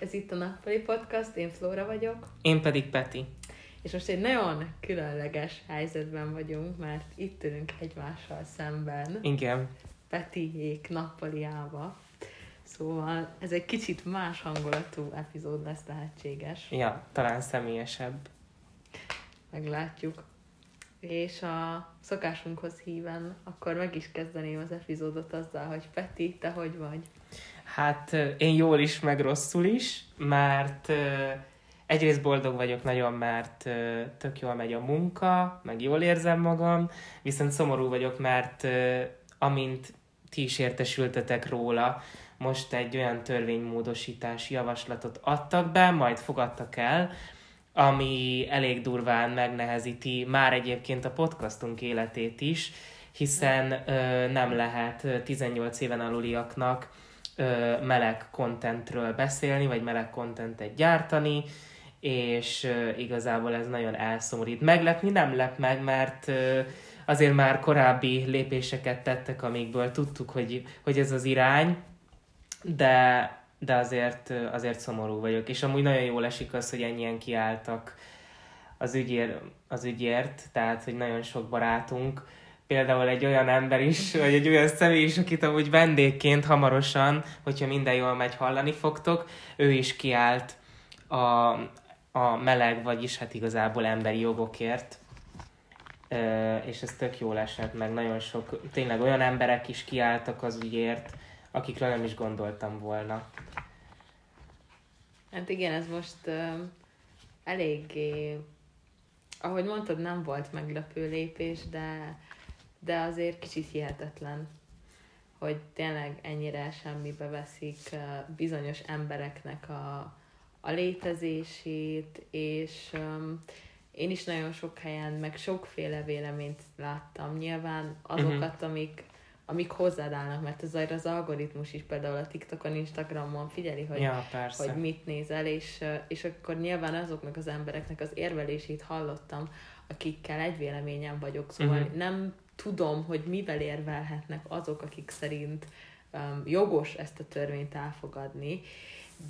Ez itt a Nappali Podcast, én Flóra vagyok. Én pedig Peti. És most egy nagyon különleges helyzetben vagyunk, mert itt ülünk egymással szemben. Igen. Petiék nappaliába. Szóval ez egy kicsit más hangulatú epizód lesz lehetséges. Ja, talán személyesebb. Meglátjuk. És a szokásunkhoz híven, akkor meg is kezdeném az epizódot azzal, hogy Peti, te hogy vagy? Hát én jól is, meg rosszul is, mert egyrészt boldog vagyok nagyon, mert tök jól megy a munka, meg jól érzem magam, viszont szomorú vagyok, mert amint ti is értesültetek róla, most egy olyan törvénymódosítási javaslatot adtak be, majd fogadtak el, ami elég durván megnehezíti már egyébként a podcastunk életét is, hiszen ö, nem lehet 18 éven aluliaknak meleg contentről beszélni, vagy meleg contentet gyártani, és igazából ez nagyon elszomorít. Meglepni nem lep meg, mert azért már korábbi lépéseket tettek, amikből tudtuk, hogy, hogy ez az irány, de, de azért, azért szomorú vagyok. És amúgy nagyon jól esik az, hogy ennyien kiálltak az, ügyér, az ügyért, tehát, hogy nagyon sok barátunk, például egy olyan ember is, vagy egy olyan személy is, akit amúgy vendégként hamarosan, hogyha minden jól megy, hallani fogtok, ő is kiállt a, a meleg, vagyis hát igazából emberi jogokért, és ez tök jól esett, meg nagyon sok, tényleg olyan emberek is kiálltak az ügyért, akikre nem is gondoltam volna. Hát igen, ez most uh, eléggé, ahogy mondtad, nem volt meglepő lépés, de, de azért kicsit hihetetlen, hogy tényleg ennyire semmibe veszik bizonyos embereknek a, a létezését, és um, én is nagyon sok helyen, meg sokféle véleményt láttam. Nyilván azokat, uh-huh. amik amik hozzád állnak, mert ez az algoritmus is például a TikTokon, Instagramon figyeli, hogy, ja, hogy mit nézel, és, és akkor nyilván azoknak az embereknek az érvelését hallottam, akikkel egy véleményen vagyok, szóval uh-huh. nem tudom, hogy mivel érvelhetnek azok, akik szerint um, jogos ezt a törvényt elfogadni,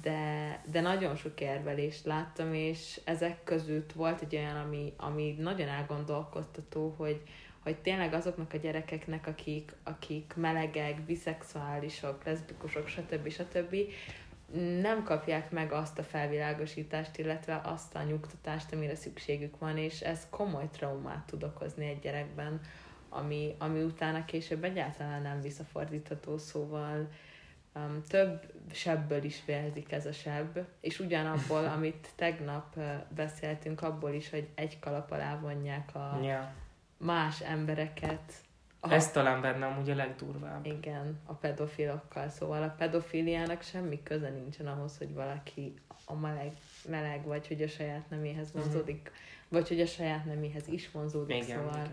de, de nagyon sok érvelést láttam, és ezek között volt egy olyan, ami, ami nagyon elgondolkodtató, hogy, hogy tényleg azoknak a gyerekeknek, akik, akik melegek, biszexuálisok, leszbikusok, stb. stb. nem kapják meg azt a felvilágosítást, illetve azt a nyugtatást, amire szükségük van, és ez komoly traumát tud okozni egy gyerekben, ami, ami utána később egyáltalán nem visszafordítható, szóval um, több sebből is vérzik ez a sebb, és ugyanabból, amit tegnap uh, beszéltünk, abból is, hogy egy kalap alá vonják a, yeah más embereket. A... Ez talán bennem ugye a legdurvább. Igen, a pedofilokkal. Szóval a pedofiliának semmi köze nincsen ahhoz, hogy valaki a meleg, meleg vagy hogy a saját neméhez vonzódik, mm-hmm. vagy hogy a saját neméhez is vonzódik. Igen, szóval igen.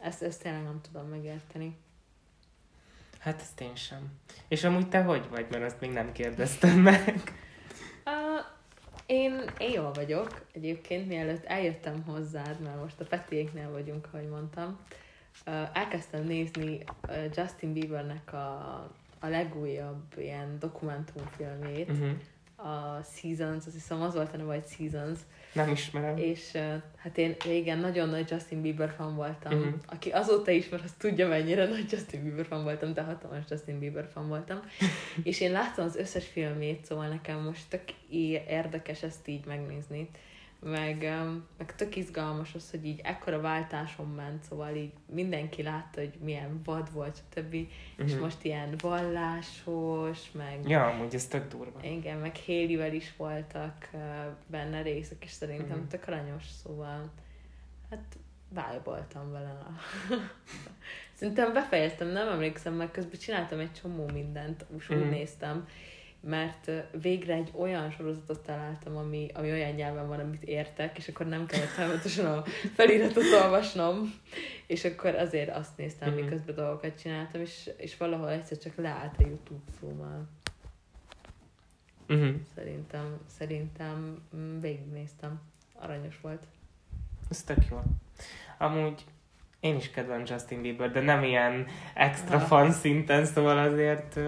Ezt, ezt tényleg nem tudom megérteni. Hát ezt én sem. És amúgy te hogy vagy? Mert azt még nem kérdeztem meg. Uh, én, én jól vagyok egyébként, mielőtt eljöttem hozzád, mert most a Petiéknél vagyunk, ahogy mondtam. Elkezdtem nézni Justin Biebernek a, a legújabb ilyen dokumentumfilmét, uh-huh. A Seasons, azt hiszem az volt a neve, hogy Seasons, nem ismerem. És hát én régen nagyon nagy Justin Bieber fan voltam. Uh-huh. Aki azóta ismer, az tudja, mennyire nagy Justin Bieber fan voltam, de hatalmas Justin Bieber fan voltam. és én láttam az összes filmét, szóval nekem most tök érdekes ezt így megnézni meg, meg tök izgalmas az, hogy így ekkora váltáson ment, szóval így mindenki látta, hogy milyen vad volt, stb. Uh-huh. És mhm. most ilyen vallásos, meg... Ja, amúgy ez tök durva. Igen, meg Hélivel is voltak uh, benne részek, és szerintem uh-huh. tök aranyos, szóval hát bájboltam vele. Szerintem befejeztem, nem emlékszem, mert közben csináltam egy csomó mindent, uh-huh. úgy néztem, mert végre egy olyan sorozatot találtam, ami, ami olyan nyelven van, amit értek, és akkor nem kellett folyamatosan a feliratot olvasnom, és akkor azért azt néztem, mm-hmm. miközben dolgokat csináltam, és, és valahol egyszer csak leállt a YouTube, szóval mm-hmm. szerintem, szerintem mm, végignéztem. Aranyos volt. Ez tök jó. Amúgy én is kedvem Justin Bieber, de nem ilyen extra fan szinten, szóval azért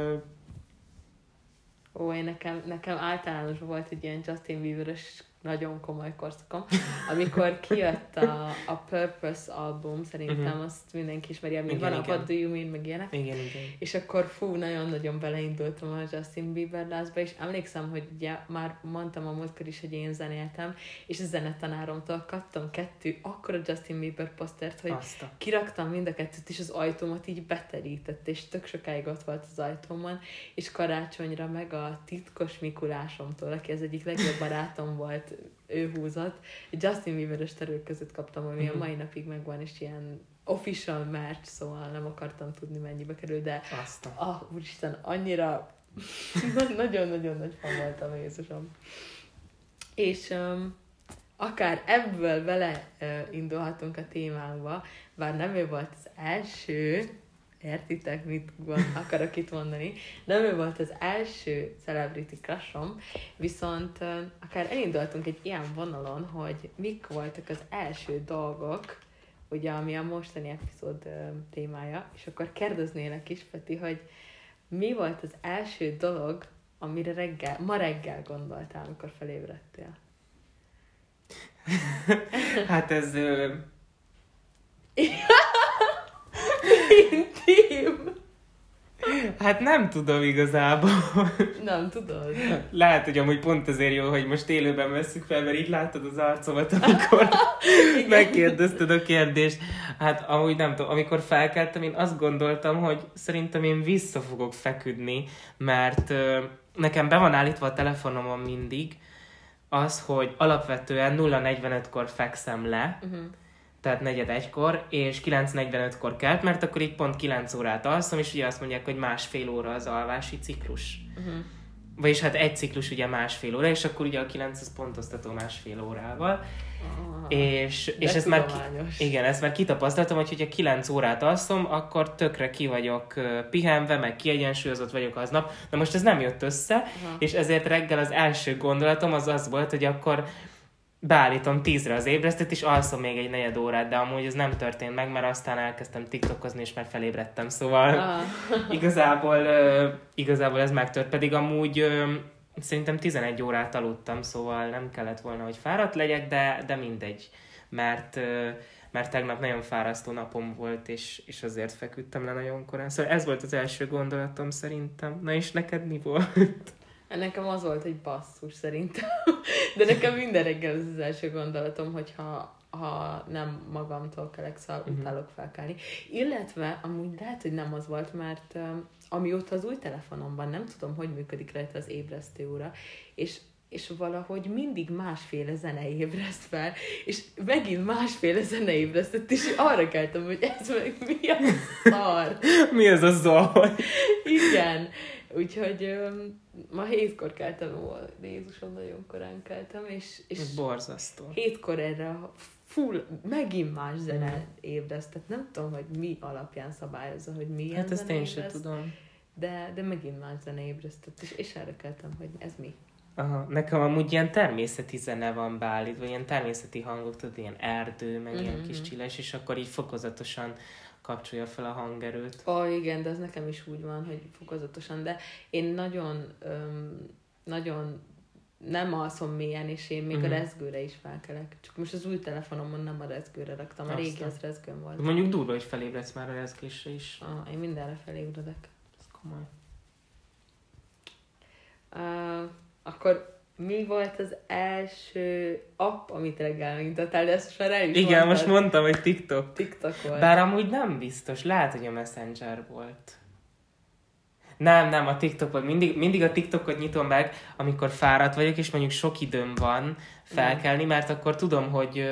Ó, én nekem, nekem általános volt egy ilyen Justin Bieber-es nagyon komoly korszakom, amikor kijött a, a Purpose album, szerintem uh-huh. azt mindenki ismeri, ami van a What Do You Mean, meg ilyenek. Igen, igen. És akkor fú, nagyon-nagyon beleindultam a Justin Bieber lázba, és emlékszem, hogy ugye már mondtam a múltkor is, hogy én zenéltem, és a zenetanáromtól kaptam kettő akkora Justin Bieber posztert, hogy Azta. kiraktam mind a kettőt, és az ajtómat így beterített, és tök sokáig ott volt az ajtómon, és karácsonyra meg a titkos Mikulásomtól, aki az egyik legjobb barátom volt, ő húzott. Justin Bieber-es terők között kaptam, ami mm-hmm. a mhm. mai napig megvan, és ilyen official merch, szóval nem akartam tudni mennyibe kerül, de Aztán. ah, úristen, annyira nagyon-nagyon nagy fan voltam Jézusom. És um, akár ebből vele uh, indulhatunk a témánkba, bár nem ő volt az első, értitek, mit akarok itt mondani. Nem ő volt az első celebrity crushom, viszont akár elindultunk egy ilyen vonalon, hogy mik voltak az első dolgok, ugye, ami a mostani epizód témája, és akkor kérdeznélek is, Peti, hogy mi volt az első dolog, amire reggel, ma reggel gondoltál, amikor felébredtél? hát ez... Ö... Intim. Hát nem tudom igazából. Nem tudod. Lehet, hogy amúgy pont azért jó, hogy most élőben veszük fel, mert így láttad az arcomat, amikor megkérdezted a kérdést. Hát amúgy nem tudom, amikor felkeltem, én azt gondoltam, hogy szerintem én vissza fogok feküdni, mert ö, nekem be van állítva a telefonomon mindig az, hogy alapvetően 0.45-kor fekszem le, uh-huh tehát negyed egykor, és 9.45-kor kelt, mert akkor így pont 9 órát alszom, és ugye azt mondják, hogy másfél óra az alvási ciklus. Uh-huh. Vagyis hát egy ciklus ugye másfél óra, és akkor ugye a 9 az pontoztató másfél órával. Ah, és, és ezt már, ki, igen, ezt már kitapasztaltam, hogy hogyha 9 órát alszom, akkor tökre ki vagyok pihenve, meg kiegyensúlyozott vagyok aznap. Na most ez nem jött össze, Aha. és ezért reggel az első gondolatom az az volt, hogy akkor beállítom tízre az ébresztőt, és alszom még egy negyed órát, de amúgy ez nem történt meg, mert aztán elkezdtem tiktokozni, és már felébredtem, szóval ah. igazából, igazából ez megtört, pedig amúgy szerintem 11 órát aludtam, szóval nem kellett volna, hogy fáradt legyek, de, de mindegy, mert mert tegnap nagyon fárasztó napom volt, és, és azért feküdtem le nagyon korán. Szóval ez volt az első gondolatom szerintem. Na és neked mi volt? Nekem az volt, hogy basszus szerintem. De nekem minden reggel az az első gondolatom, hogyha ha nem magamtól kelek, szóval uh-huh. utálok felkelni. Illetve amúgy lehet, hogy nem az volt, mert um, amióta az új telefonomban nem tudom, hogy működik rajta az ébresztő óra, és és valahogy mindig másféle zene ébreszt fel, és megint másféle zene ébresztett, és arra keltem, hogy ez meg mi a szar. mi ez a zaj? Igen. Úgyhogy ma hétkor keltem volna, Jézusom, nagyon korán keltem, és, és Ez borzasztó. hétkor erre full, megint más zene mm. ébresztett. Nem tudom, hogy mi alapján szabályozza, hogy milyen Hát ezt én sem tudom. De, de megint más zene ébresztett, és, és erre keltem, hogy ez mi. Aha, nekem amúgy ilyen természeti zene van beállítva, ilyen természeti hangok, tudod, ilyen erdő, meg mm-hmm. ilyen kis mhm. csilles, és akkor így fokozatosan kapcsolja fel a hangerőt. Ó, oh, igen, de ez nekem is úgy van, hogy fokozatosan, de én nagyon, öm, nagyon nem alszom mélyen, és én még uh-huh. a mhm. rezgőre is felkelek. Csak most az új telefonomon nem a rezgőre raktam, a régi az rezgőn volt. Mondjuk durva, hogy felébredsz már a rezgésre is. Ah, én mindenre felébredek. Ez komoly. Uh, akkor mi volt az első app, amit reggel megnyitottál, de ezt már el is Igen, mondtad. most mondtam, hogy TikTok. TikTok volt. Bár amúgy nem biztos, lehet, hogy a Messenger volt. Nem, nem, a TikTokot. Mindig, mindig a TikTokot nyitom meg, amikor fáradt vagyok, és mondjuk sok időm van felkelni, mert akkor tudom, hogy,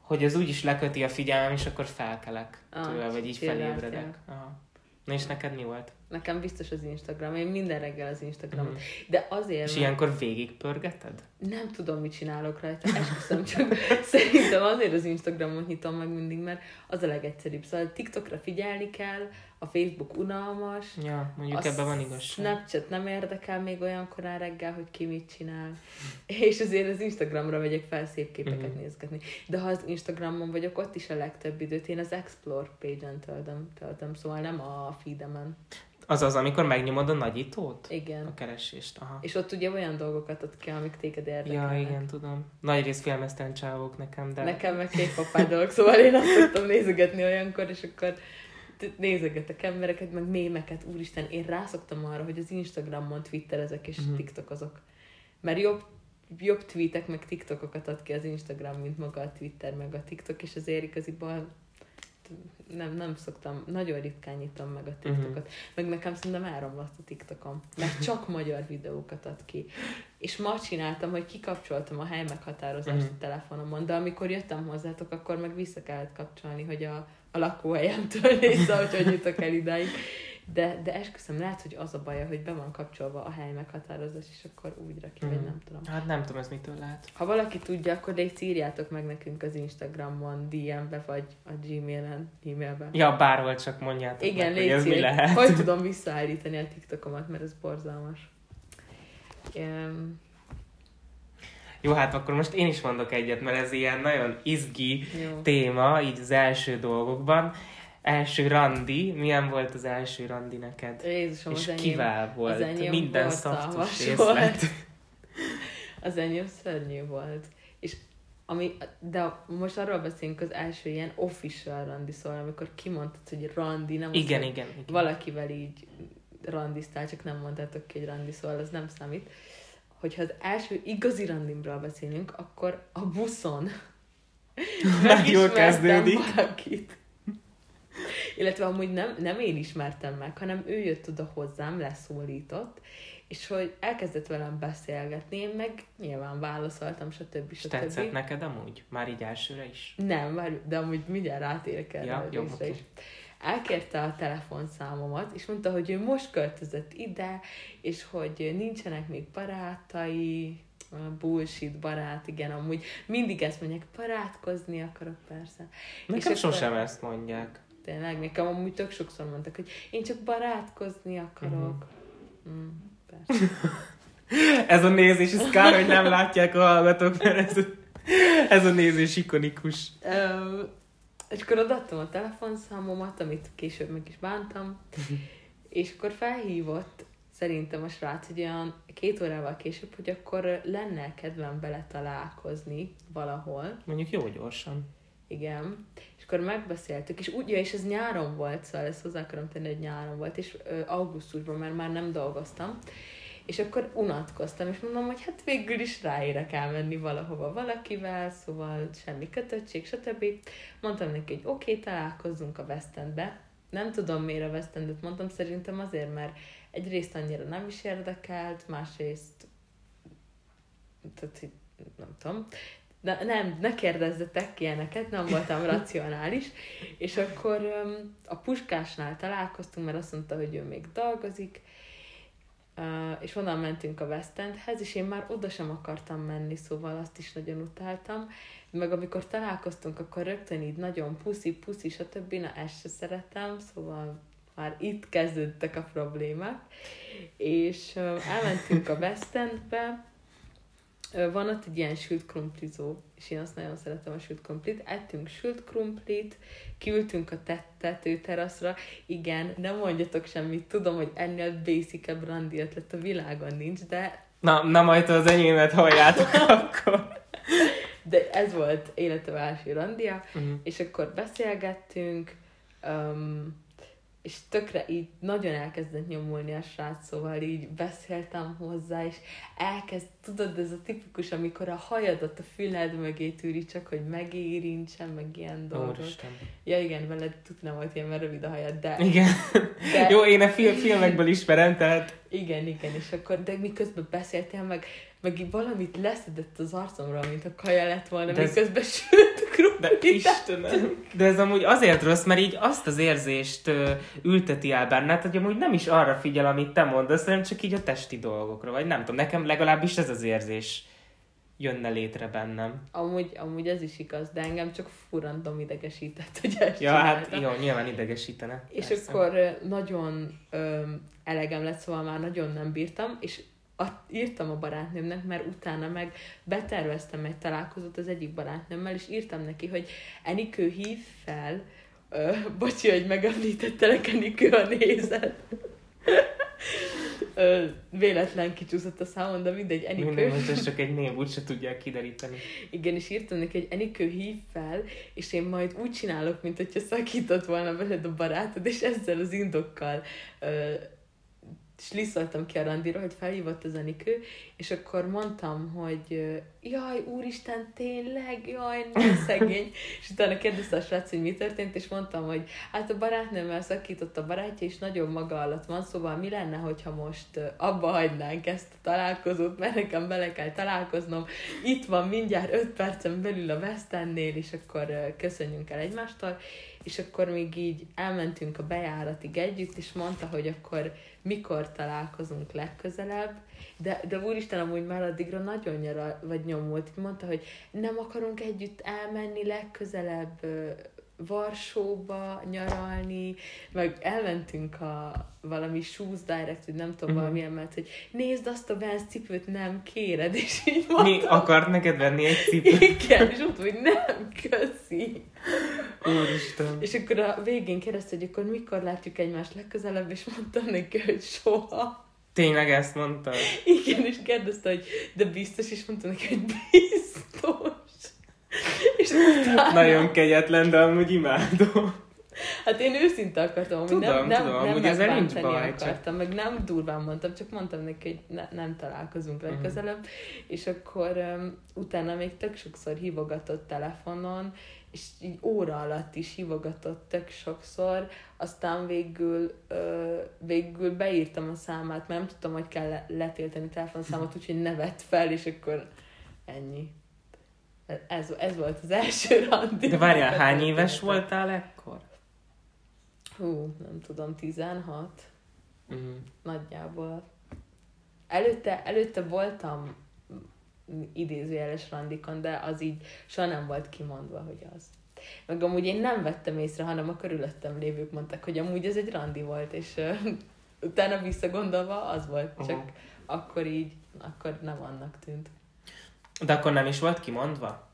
hogy az úgyis leköti a figyelmem, és akkor felkelek ah, tőle, vagy így felébredek. Aha. Na és neked mi volt? Nekem biztos az Instagram. Én minden reggel az Instagramot. Mm. De azért... És mert... ilyenkor végigpörgeted? Nem tudom, mit csinálok rajta. Esküszöm, csak szerintem azért az Instagramot nyitom meg mindig, mert az a legegyszerűbb. Szóval TikTokra figyelni kell, a Facebook unalmas. Ja, mondjuk ebben van igazság. Snapchat nem érdekel még olyan korán reggel, hogy ki mit csinál. És azért az Instagramra megyek fel szép képeket mm. nézgetni. De ha az Instagramon vagyok, ott is a legtöbb időt én az Explore page-en töltöm, töltöm szóval nem a feedemen Az az, amikor megnyomod a nagyítót? Igen. A keresést, aha. És ott ugye olyan dolgokat ad ki, amik téged érdekelnek. Ja, igen, tudom. Nagy rész filmesztelen csávók nekem, de... Nekem meg két papád dolog, szóval én azt szoktam nézegetni olyankor, és akkor nézegetek embereket, meg mémeket, úristen, én rászoktam arra, hogy az Instagramon twitterezek és Mhm. uh-huh. tiktokozok. Mert jobb, jobb tweetek, meg tiktokokat ad ki az Instagram, mint maga a Twitter, meg a tiktok, és azért igaziból nem, nem szoktam, nagyon ritkán nyitom meg a TikTokot. Uh-huh. Meg nekem szerintem elromlott a TikTokom, mert csak magyar videókat ad ki. És ma csináltam, hogy kikapcsoltam a hely meghatározást Mhm. uh-huh. a telefonomon, de amikor jöttem hozzátok, akkor meg vissza kellett kapcsolni, hogy a, a lakóhelyemtől nézze, hogy hogy jutok el idáig. De, de esküszöm, lehet, hogy az a baja, hogy be van kapcsolva a hely meghatározás, és akkor úgy rakja, uh-huh. vagy Mhm. nem tudom. Hát nem tudom, ez mitől lehet. Ha valaki tudja, akkor légy írjátok meg nekünk az Instagramon, DM-be, vagy a Gmailen, e-mailben. Ja, bárhol csak mondjátok Igen, meg, hogy ez mi lehet. Hogy tudom visszaállítani a TikTokomat, mert ez borzalmas. Um, Jó, hát akkor most én is mondok egyet, mert ez ilyen nagyon izgi jó. téma, így az első dolgokban. Első randi, milyen volt az első randi neked? Jézusom, És az enyém, kivel volt? az enyém Minden szaftos volt. részlet. az enyém szörnyű volt. És ami, de most arról beszélünk az első ilyen official randi, szóval amikor kimondtad, hogy randi, nem az, Igen, hogy igen, igen. valakivel így randiztál, csak nem mondtátok ki, hogy randi, szóval az nem számít. Hogyha az első igazi randimről beszélünk, akkor a buszon Már jól kezdődik. valakit. Illetve amúgy nem, nem én ismertem meg, hanem ő jött oda hozzám, leszólított, és hogy elkezdett velem beszélgetni, én meg nyilván válaszoltam, stb. És tetszett stb. neked amúgy? Már így elsőre is? Nem, várj, de amúgy mindjárt rátérek erre Ja, a jó, oké. is. Elkérte a telefonszámomat, és mondta, hogy ő most költözött ide, és hogy nincsenek még barátai, bullshit barát, igen, amúgy mindig ezt mondják, barátkozni akarok persze. Nekem És akkor- sosem ezt mondják. Tényleg, nekem amúgy tök sokszor mondtak, hogy én csak barátkozni akarok. Mhm. Mm, persze. Ez a nézés, ez kár, hogy nem látják a hallgatók, mert ez, ez a nézés ikonikus. Ö, és akkor odaadtam a telefonszámomat, amit később meg is bántam, és akkor felhívott szerintem a srác egy olyan két órával később, hogy akkor lenne kedvem bele találkozni valahol. Mondjuk jó gyorsan. Igen. Akkor megbeszéltük, és úgy, ja, és ez nyáron volt, szóval ezt hozzá akarom tenni, hogy nyáron volt, és ö, augusztusban, mert már nem dolgoztam. És akkor unatkoztam, és mondom, hogy hát végül is ráérek elmenni valahova valakivel, szóval semmi kötöttség, stb. Mondtam neki, hogy oké, okay, találkozzunk a West Endbe. Nem tudom, miért a West Endet mondtam, szerintem azért, mert egyrészt annyira nem is érdekelt, másrészt tehát, nem tudom, de nem, ne kérdezzetek ilyeneket, nem voltam racionális. És akkor a puskásnál találkoztunk, mert azt mondta, hogy ő még dolgozik, és onnan mentünk a West Endhez, és én már oda sem akartam menni, szóval azt is nagyon utáltam. Meg amikor találkoztunk, akkor rögtön így nagyon puszi, puszi, stb. Na, ezt se szeretem, szóval már itt kezdődtek a problémák. És elmentünk a West Endbe, van ott egy ilyen sült krumplizó, és én azt nagyon szeretem a sült krumplit. Ettünk sült krumplit, kiültünk a tet- tetőteraszra. Igen, nem mondjatok semmit, tudom, hogy ennél basic randi ötlet a világon nincs, de, Na, na majd az enyémet halljátok akkor. de ez volt életem első randia. Uh-huh. És akkor beszélgettünk, um, és tökre így nagyon elkezdett nyomulni a srác, szóval így beszéltem hozzá, és elkezd, tudod, ez a tipikus, amikor a hajadat a füled mögé tűri, csak hogy megérintsen, meg ilyen dolgok. Úristen. Ja igen, veled tud nem volt ilyen, mert rövid a hajad, de, Igen. de Jó, én a film, filmekből ismerem, tehát igen, igen, és akkor, de miközben beszéltél, meg, meg így valamit leszedett az arcomról, mint a kaja lett volna, De de ez- krumplit. Istenem. De ez amúgy azért rossz, mert így azt az érzést ö, ülteti el benned, hogy amúgy nem is arra figyel, amit te mondasz, hanem csak így a testi dolgokra, vagy nem tudom, nekem legalábbis ez az érzés jönne létre bennem. Amúgy, amúgy ez is igaz, de engem csak furandom idegesített, hogy ezt Ja, hát jó, nyilván idegesítene. És persze. akkor nagyon ö, elegem lett, szóval már nagyon nem bírtam, és a, írtam a barátnőmnek, mert utána meg beterveztem egy találkozót az egyik barátnőmmel, és írtam neki, hogy Enikő hív fel, ö, bocsi, hogy megemlítettelek, Enikő a nézet. Ö, véletlen kicsúszott a számon, de mindegy, Enikő. Minden, ez csak egy név, úgyse tudják kideríteni. Igen, és írtam neki, hogy Enikő hív fel, és én majd úgy csinálok, mint hogyha szakított volna veled a barátod, és ezzel az indokkal ö, slisszoltam ki a randira, hogy felhívott az Enikő, és akkor mondtam, hogy jaj, úristen, tényleg, jaj, nem szegény. és utána kérdezte a srác, hogy mi történt, és mondtam, hogy hát a barátnőmmel szakított a barátja, és nagyon maga alatt van, szóval mi lenne, hogyha most abba hagynánk ezt a találkozót, mert nekem bele kell találkoznom. Itt van mindjárt 5 percen belül a West Endnél, és akkor köszönjünk el egymástól. És akkor még így elmentünk a bejáratig együtt, és mondta, hogy akkor mikor találkozunk legközelebb, de, de úristen, amúgy már addigra nagyon nyara, vagy nyomult, mondta, hogy nem akarunk együtt elmenni legközelebb Varsóba nyaralni, meg elmentünk a valami Shoes Direct, vagy nem tudom, uh-huh. valamilyen, mert hogy nézd azt a Vans cipőt, nem kéred, és így Mi mondtam, akart neked venni egy cipőt? igen, és mondtam, hogy nem, köszi. Úristen. És akkor a végén kérdezte, hogy akkor mikor látjuk egymást legközelebb, és mondtam neki, hogy soha. Tényleg ezt mondta? Igen, és kérdezte, hogy de biztos, és mondtam neki, hogy biztos. És utána, Nagyon kegyetlen, de amúgy imádom. hát én őszinte akartam, Tudom, nem, nem, tudom, nem amúgy ezzel nincs baj, csak- akartam, meg nem durván mondtam, csak mondtam neki, hogy ne, nem találkozunk Mhm. legközelebb, és akkor um, utána még tök sokszor hívogatott telefonon, és így óra alatt is hívogatott tök sokszor, aztán végül, ö, végül beírtam a számát, mert nem tudtam, hogy kell le- letiltani telefonszámot, úgyhogy nevet fel, és akkor ennyi. Ez, ez volt az első randi. De várjál, hány éves voltál ekkor? Hú, nem tudom, 16 Mm. nagyjából. Előtte, előtte voltam idézőjeles randikon, de az így soha nem volt kimondva, hogy az. Meg amúgy én nem vettem észre, hanem a körülöttem lévők mondták, hogy amúgy ez egy randi volt, és uh, utána visszagondolva az volt, csak Aha. akkor így, akkor nem annak tűnt. De akkor nem is volt kimondva?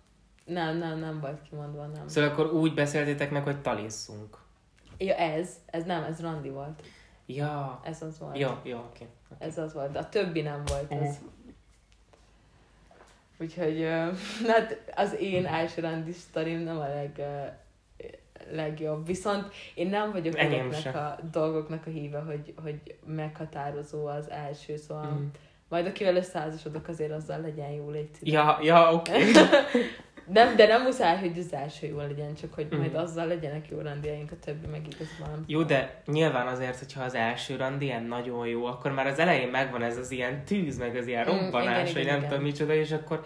Nem, nem, nem volt kimondva, nem. Szóval akkor úgy beszéltétek meg, hogy talizzunk. Ja, ez, ez nem, ez randi volt. Ja. Ez az volt. Jó, jó, oké. Ez az volt, a többi nem volt Mhm. ez. Úgyhogy, ö, hát az én első randi sztorim nem a leg, ö, legjobb. Viszont én nem vagyok ezeknek se. a dolgoknak a híve, hogy, hogy meghatározó az első, szóval Mm. Majd akivel összeházasodok, azért azzal legyen jó, légy. Ja, ja, oké. Nem, de nem muszáj, hogy az első jó legyen, csak hogy Mhm. majd azzal legyenek jó randiaink, a többi meg igazából nem. Jó, de nyilván azért, hogyha az első randi ilyen nagyon jó, akkor már az elején megvan ez az ilyen tűz, meg az ilyen Mm, robbanás, igen, vagy igen, nem igen. tudom micsoda, és akkor,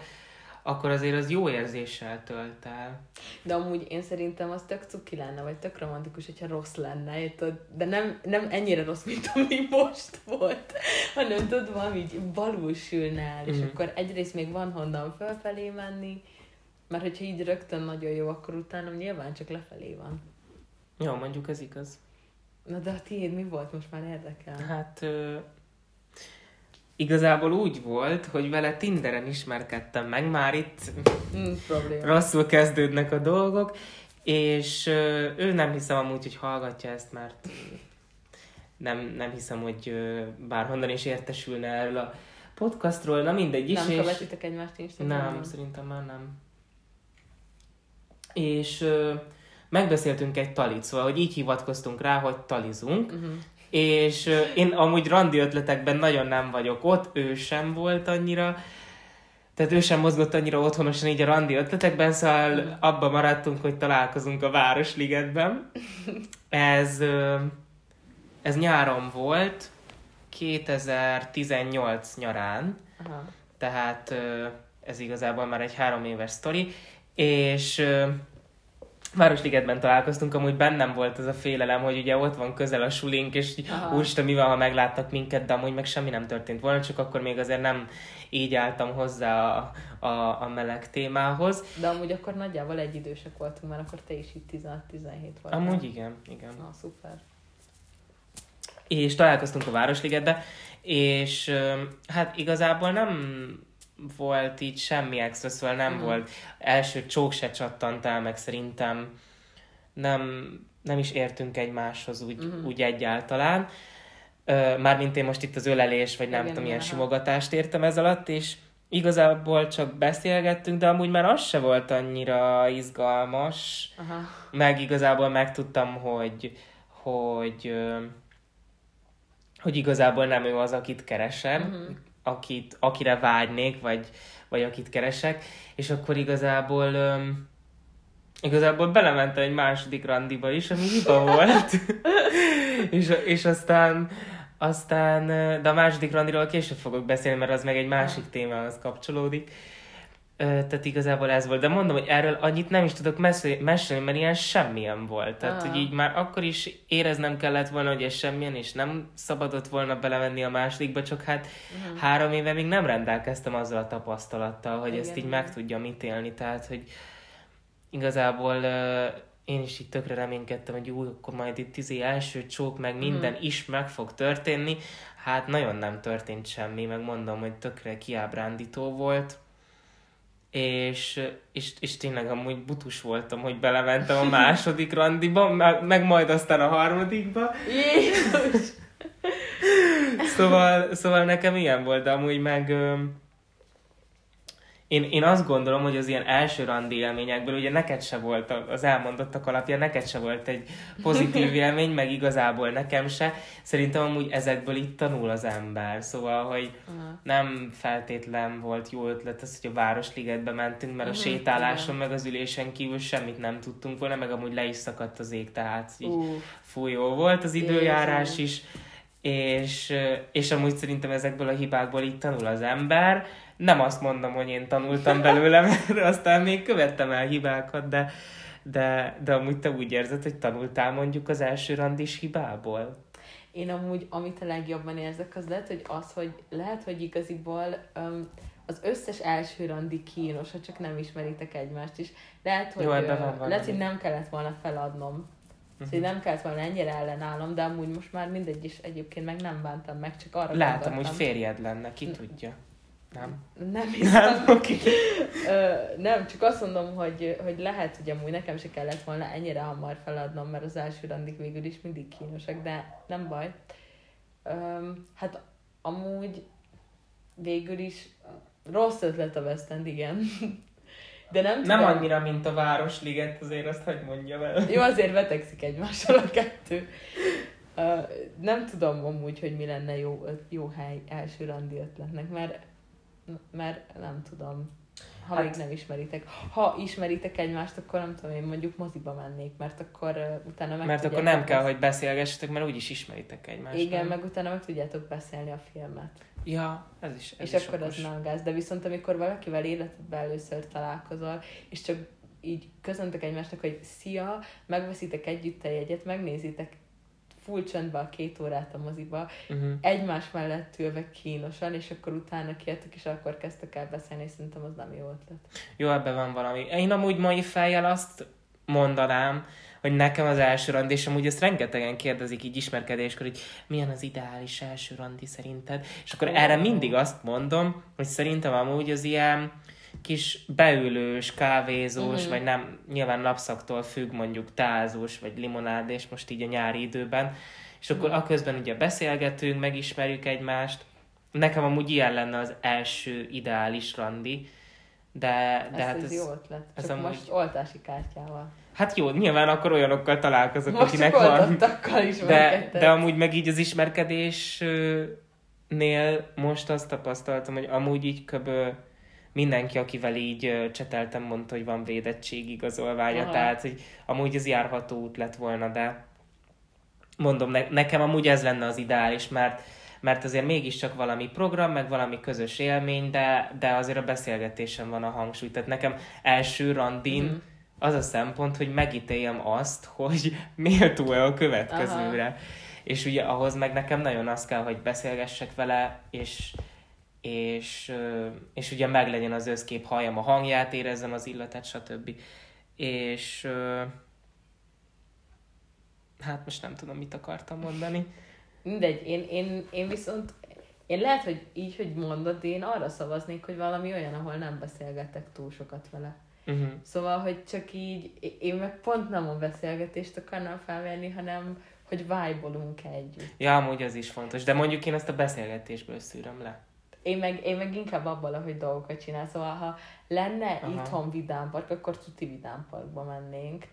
akkor azért az jó érzéssel tölt el. De amúgy én szerintem az tök cuki lenne, vagy tök romantikus, hogyha rossz lenne, érted? de nem, nem ennyire rossz, mint ami most volt, hanem tudod, valami így balul sülne el, és Mhm. akkor egyrészt még van honnan felfelé menni, mert hogyha így rögtön nagyon jó, akkor utána nyilván csak lefelé van. Jó, mondjuk ez igaz. Na de a tiéd mi volt? Most már érdekel. Hát ö, igazából úgy volt, hogy vele Tinderen ismerkedtem meg, már itt Mm, probléma. rosszul kezdődnek a dolgok, és ő nem hiszem amúgy, hogy hallgatja ezt, mert nem, nem hiszem, hogy bárhonnan is értesülne erről a podcastról, na mindegy is. nem és... követitek egymást Instagramon? Nem, szerintem már nem. És megbeszéltünk egy talit, szóval, hogy így hivatkoztunk rá, hogy talizunk, Uh-huh. És én amúgy randi ötletekben nagyon nem vagyok ott, ő sem volt annyira, tehát ő sem mozgott annyira otthonosan így a randi ötletekben, szóval abba maradtunk, hogy találkozunk a Városligetben. Ez, ez nyáron volt, 2018 nyarán, Aha. tehát ez igazából már egy három éves sztori, és Városligetben találkoztunk, amúgy bennem volt ez a félelem, hogy ugye ott van közel a sulink, és Aha. úristen, mi van, ha meglátnak minket, de amúgy meg semmi nem történt volna, csak akkor még azért nem így álltam hozzá a, a, a meleg témához. De amúgy akkor nagyjából egy idősek voltunk, mert akkor te is itt 16-17 voltál. Amúgy igen, igen. Na, szuper. és találkoztunk a Városligetbe, és hát igazából nem volt így semmi extra, szóval nem Mhm. volt első csók se csattant el, meg szerintem nem, nem is értünk egymáshoz úgy, Mhm. úgy egyáltalán. Mármint én most itt az ölelés, vagy nem Igen, tudom, ilyen aha. simogatást értem ez alatt, és igazából csak beszélgettünk, de amúgy már az se volt annyira izgalmas, Aha. meg igazából megtudtam, hogy, hogy, hogy igazából nem ő az, akit keresem, Mhm. Akit, akire vágynék, vagy, vagy akit keresek, és akkor igazából öm, igazából belementem egy második randiba is, ami hiba volt. és, és aztán, aztán, de a második randiról később fogok beszélni, mert az meg egy másik témához kapcsolódik. Tehát igazából ez volt. De mondom, hogy erről annyit nem is tudok mesélni, mert ilyen semmilyen volt. Tehát, Ah. hogy így már akkor is éreznem kellett volna, hogy ez semmilyen, és nem szabadott volna belemenni a másodikba, csak hát Mhm. három éve még nem rendelkeztem azzal a tapasztalattal, hogy Igen, ezt így meg tudjam ítélni. Tehát, hogy igazából én is itt tökre reménykedtem, hogy úgy, akkor majd itt izé első csók, meg minden Mhm. is meg fog történni. Hát nagyon nem történt semmi, meg mondom, hogy tökre kiábrándító volt. És, és, és tényleg amúgy butus voltam, hogy belementem a második randiba, meg, majd aztán a harmadikba. Jézus! Szóval, szóval nekem ilyen volt, de amúgy meg... öm, Én, én azt gondolom, hogy az ilyen első randi élményekből, ugye neked se volt az elmondottak alapján, neked se volt egy pozitív élmény, meg igazából nekem se. Szerintem amúgy ezekből itt tanul az ember. Szóval, hogy nem feltétlen volt jó ötlet az, hogy a Városligetbe mentünk, mert a Mhm, sétáláson, meg az ülésen kívül semmit nem tudtunk volna, meg amúgy le is szakadt az ég, tehát így Ú, fú, jó volt az időjárás is, és, és amúgy szerintem ezekből a hibákból így tanul az ember. Nem azt mondom, hogy én tanultam belőle, mert aztán még követtem el hibákat, de, de, de amúgy te úgy érzed, hogy tanultál mondjuk az első randis hibából? Én amúgy, amit a legjobban érzek, az lehet, hogy az, hogy lehet, hogy igaziból um, az összes első randi kínos, ha csak nem ismeritek egymást is. Lehet, hogy, Jó, van lehet, hogy nem kellett volna feladnom. Szóval hogy nem kellett volna ennyire ellenállnom, de amúgy most már mindegy is egyébként meg nem bántam meg, csak arra Látom, hogy férjed lenne, ki tudja. Nem? Nem hiszem. Nem, oké. Ö, nem, csak azt mondom, hogy, hogy lehet, hogy amúgy nekem se kellett volna ennyire hamar feladnom, mert az első randik végül is mindig kínosak, de nem baj. Öm, hát amúgy végül is rossz ötlet a West End, igen. De nem Nem tudom. annyira, mint a Városliget, azért azt hogy mondja el. Jó, azért vetekszik egymással a kettő. Ö, nem tudom amúgy, hogy mi lenne jó, jó hely első randi ötletnek, mert, mert nem tudom. Ha Hát- még nem ismeritek. Ha ismeritek egymást, akkor nem tudom, én mondjuk moziba mennék, mert akkor uh, utána meg Mert akkor nem kell, hogy beszélgessetek, mert úgyis ismeritek egymást. Igen, nem? meg utána meg tudjátok beszélni a filmet. Ja, ez is ez és is akkor okos. ez nem gáz. De viszont amikor valakivel életedben először találkozol, és csak így köszöntek egymásnak, hogy szia, megveszitek együtt a jegyet, megnézitek full csöndbe a két órát a moziba, Uh-huh. egymás mellett ülve kínosan, és akkor utána kijöttek, és akkor kezdtek el beszélni, és szerintem az nem jó ötlet. Jó, ebben van valami. Én amúgy mai fejjel azt mondanám, hogy nekem az első randi, és amúgy ezt rengetegen kérdezik így ismerkedéskor, hogy milyen az ideális első randi szerinted, és akkor Ó. erre mindig azt mondom, hogy szerintem amúgy az ilyen kis beülős, kávézós, Mhm. vagy nem, nyilván napszaktól függ mondjuk tázós, vagy limonádés most így a nyári időben, és akkor Mhm. aközben ugye beszélgetünk, megismerjük egymást. Nekem amúgy ilyen lenne az első ideális randi, de, de Ez, hát ez, jó ötlet. ez Csak amúgy- most oltási kártyával. Hát jó, nyilván akkor olyanokkal találkozok, Most akinek van. is De, de amúgy meg így az ismerkedésnél most azt tapasztaltam, hogy amúgy így köbö mindenki, akivel így cseteltem, mondta, hogy van védettség igazolványa, Aha. tehát hogy amúgy az járható út lett volna, de mondom, ne, nekem amúgy ez lenne az ideális, mert mert azért mégiscsak valami program, meg valami közös élmény, de, de azért a beszélgetésen van a hangsúly. Tehát nekem első randin Mhm. az a szempont, hogy megítéljem azt, hogy méltó-e a következőre. Aha. És ugye ahhoz meg nekem nagyon az kell, hogy beszélgessek vele, és, és, és ugye meglegyen az összkép, halljam a hangját, érezzem az illatát, stb. És hát most nem tudom, mit akartam mondani. Mindegy, én, én, én viszont, én lehet, hogy így, hogy mondod, én arra szavaznék, hogy valami olyan, ahol nem beszélgetek túl sokat vele. Uh-huh. Szóval, hogy csak így, én meg pont nem a beszélgetést akarnám felvenni, hanem hogy vibe együtt. Ja, amúgy az is fontos, de mondjuk én ezt a beszélgetésből szűröm le. Én meg, én meg inkább abban, hogy dolgokat csinál. Szóval, ha lenne Aha. itthon vidámpark, akkor tuti vidámparkba mennénk.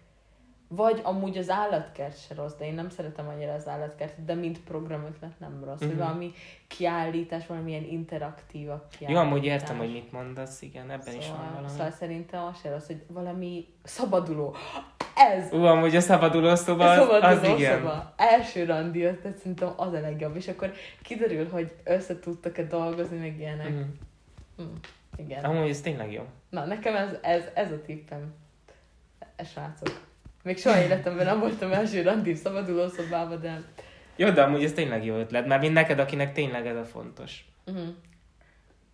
Vagy amúgy az állatkert se rossz, de én nem szeretem annyira az állatkert, de mint programötlet nem rossz. Uh-huh. Hogy mhm. valami kiállítás, valamilyen interaktív kiállítás. Jó, amúgy értem, hogy mit mondasz, igen, ebben szóval, is van valami. Szóval szerintem az se rossz, hogy valami szabaduló. Ez! Ú, amúgy a szabaduló szoba, az, szabaduló az igen. Szoba. Első randi, tehát szerintem az a legjobb. És akkor kiderül, hogy össze tudtak-e dolgozni, meg ilyenek. Uh-huh. Mm, igen. Amúgy ez tényleg jó. Na, nekem ez, ez, ez a tippem. E, srácok. Még soha életemben nem voltam első randív szabaduló szobában, de... Jó, de amúgy ez tényleg jó ötlet, mert mind neked, akinek tényleg ez a fontos. Uh-huh.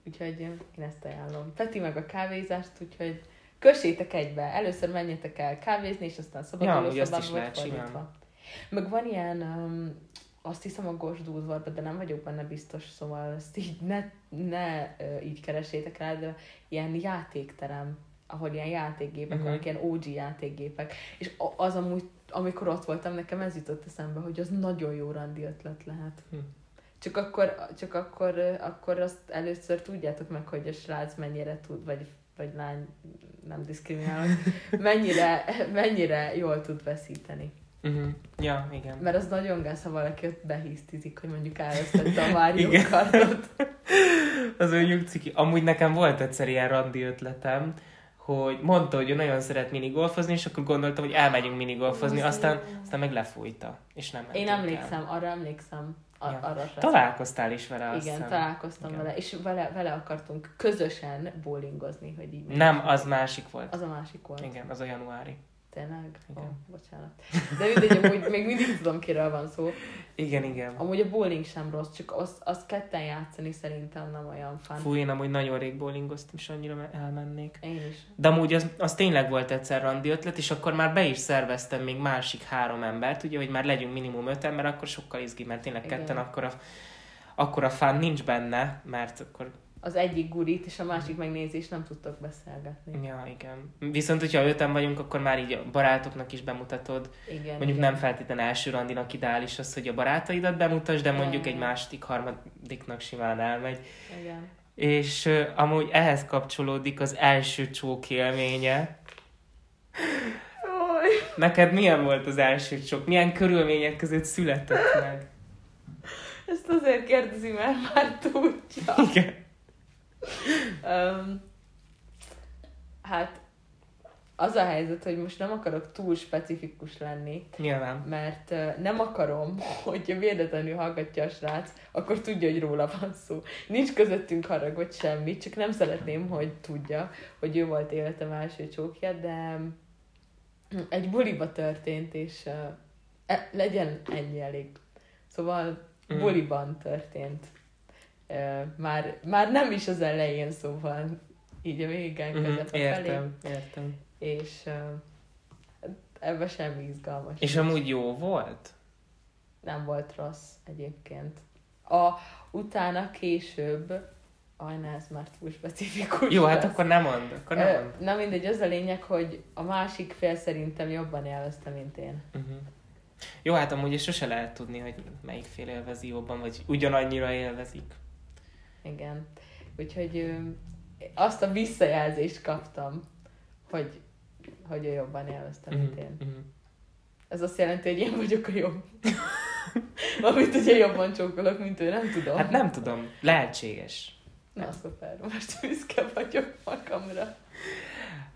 Úgyhogy én ezt ajánlom. Peti meg a kávézást, úgyhogy kössétek egybe. Először menjetek el kávézni, és aztán szabaduló ja, szobába vagy fordítva. Meg van ilyen, um, azt hiszem a Gosdúdvarban, de nem vagyok benne biztos, szóval ezt így ne, ne uh, így keresétek rá, de ilyen játékterem ahol ilyen játékgépek uh-huh. vannak, ilyen OG játékgépek. És az amúgy, amikor ott voltam, nekem ez jutott eszembe, hogy az nagyon jó randi ötlet lehet. Uh-huh. Csak akkor, csak akkor, akkor azt először tudjátok meg, hogy a srác mennyire tud, vagy, vagy lány, nem diszkriminálok, mennyire, mennyire jól tud veszíteni. Uh-huh. Ja, igen. Mert az nagyon gáz, ha valaki ott behisztizik, hogy mondjuk elvesztette a Mario kartot. az mondjuk ciki. Amúgy nekem volt egyszer ilyen randi ötletem, hogy mondta, hogy ő nagyon szeret minigolfozni, és akkor gondoltam, hogy elmegyünk minigolfozni, aztán, aztán meg lefújta, és nem Én emlékszem, el. arra emlékszem. Ar- ja. arra Találkoztál is vele, azt Igen, találkoztam Igen. vele, és vele, vele akartunk közösen bowlingozni, hogy így Nem, az másik volt. Az a másik volt. Igen, az a januári. Tényleg? Igen. Oh, bocsánat. De mindegy, amúgy még mindig tudom, kiről van szó. Igen, igen. Amúgy a bowling sem rossz, csak azt, az ketten játszani szerintem nem olyan fán. Fú, én amúgy nagyon rég bowlingoztam, és annyira elmennék. Én is. De amúgy az, az tényleg volt egyszer randi ötlet, és akkor már be is szerveztem még másik három embert, ugye, hogy már legyünk minimum öt ember, akkor sokkal izgi, mert tényleg igen. ketten akkor a, akkor a fán nincs benne, mert akkor az egyik gurit, és a másik megnézi, és nem tudtok beszélgetni. Ja, igen. Viszont, hogyha öten vagyunk, akkor már így a barátoknak is bemutatod. Igen, mondjuk igen. nem feltétlenül első randinak ideális az, hogy a barátaidat bemutasd, de mondjuk igen. egy második, harmadiknak simán elmegy. Igen. És uh, amúgy ehhez kapcsolódik az első csók élménye. Oly. Neked milyen volt az első csók? Milyen körülmények között született meg? Ezt azért kérdezi, mert már tudja. Igen um, hát az a helyzet, hogy most nem akarok túl specifikus lenni. Nyilván. Mert uh, nem akarom, hogyha véletlenül hallgatja a srác, akkor tudja, hogy róla van szó. Nincs közöttünk harag, vagy semmi, csak nem szeretném, hogy tudja, hogy ő volt életem első csókja, de egy buliba történt, és uh, e, legyen ennyi elég. Szóval mm. buliban történt már, már nem is az elején, szóval így a végén mm-hmm, közepe értem, felé. Értem, És uh, ebben semmi izgalmas. És nincs. amúgy jó volt? Nem volt rossz egyébként. A, utána később Aj, ne, ez már túl specifikus. Jó, hát akkor nem mond. Akkor nem mond. Na mindegy, az a lényeg, hogy a másik fél szerintem jobban élvezte, mint én. Uh-huh. Jó, hát amúgy is sose lehet tudni, hogy melyik fél élvezi jobban, vagy ugyanannyira élvezik. Igen. Úgyhogy azt a visszajelzést kaptam, hogy, hogy ő jobban élvezte, mint én. Mm-hmm. Ez azt jelenti, hogy én vagyok a jobb. Amit ugye jobban csókolok, mint ő, nem tudom. Hát nem tudom. Lehetséges. Na, szuper. Most büszke vagyok magamra.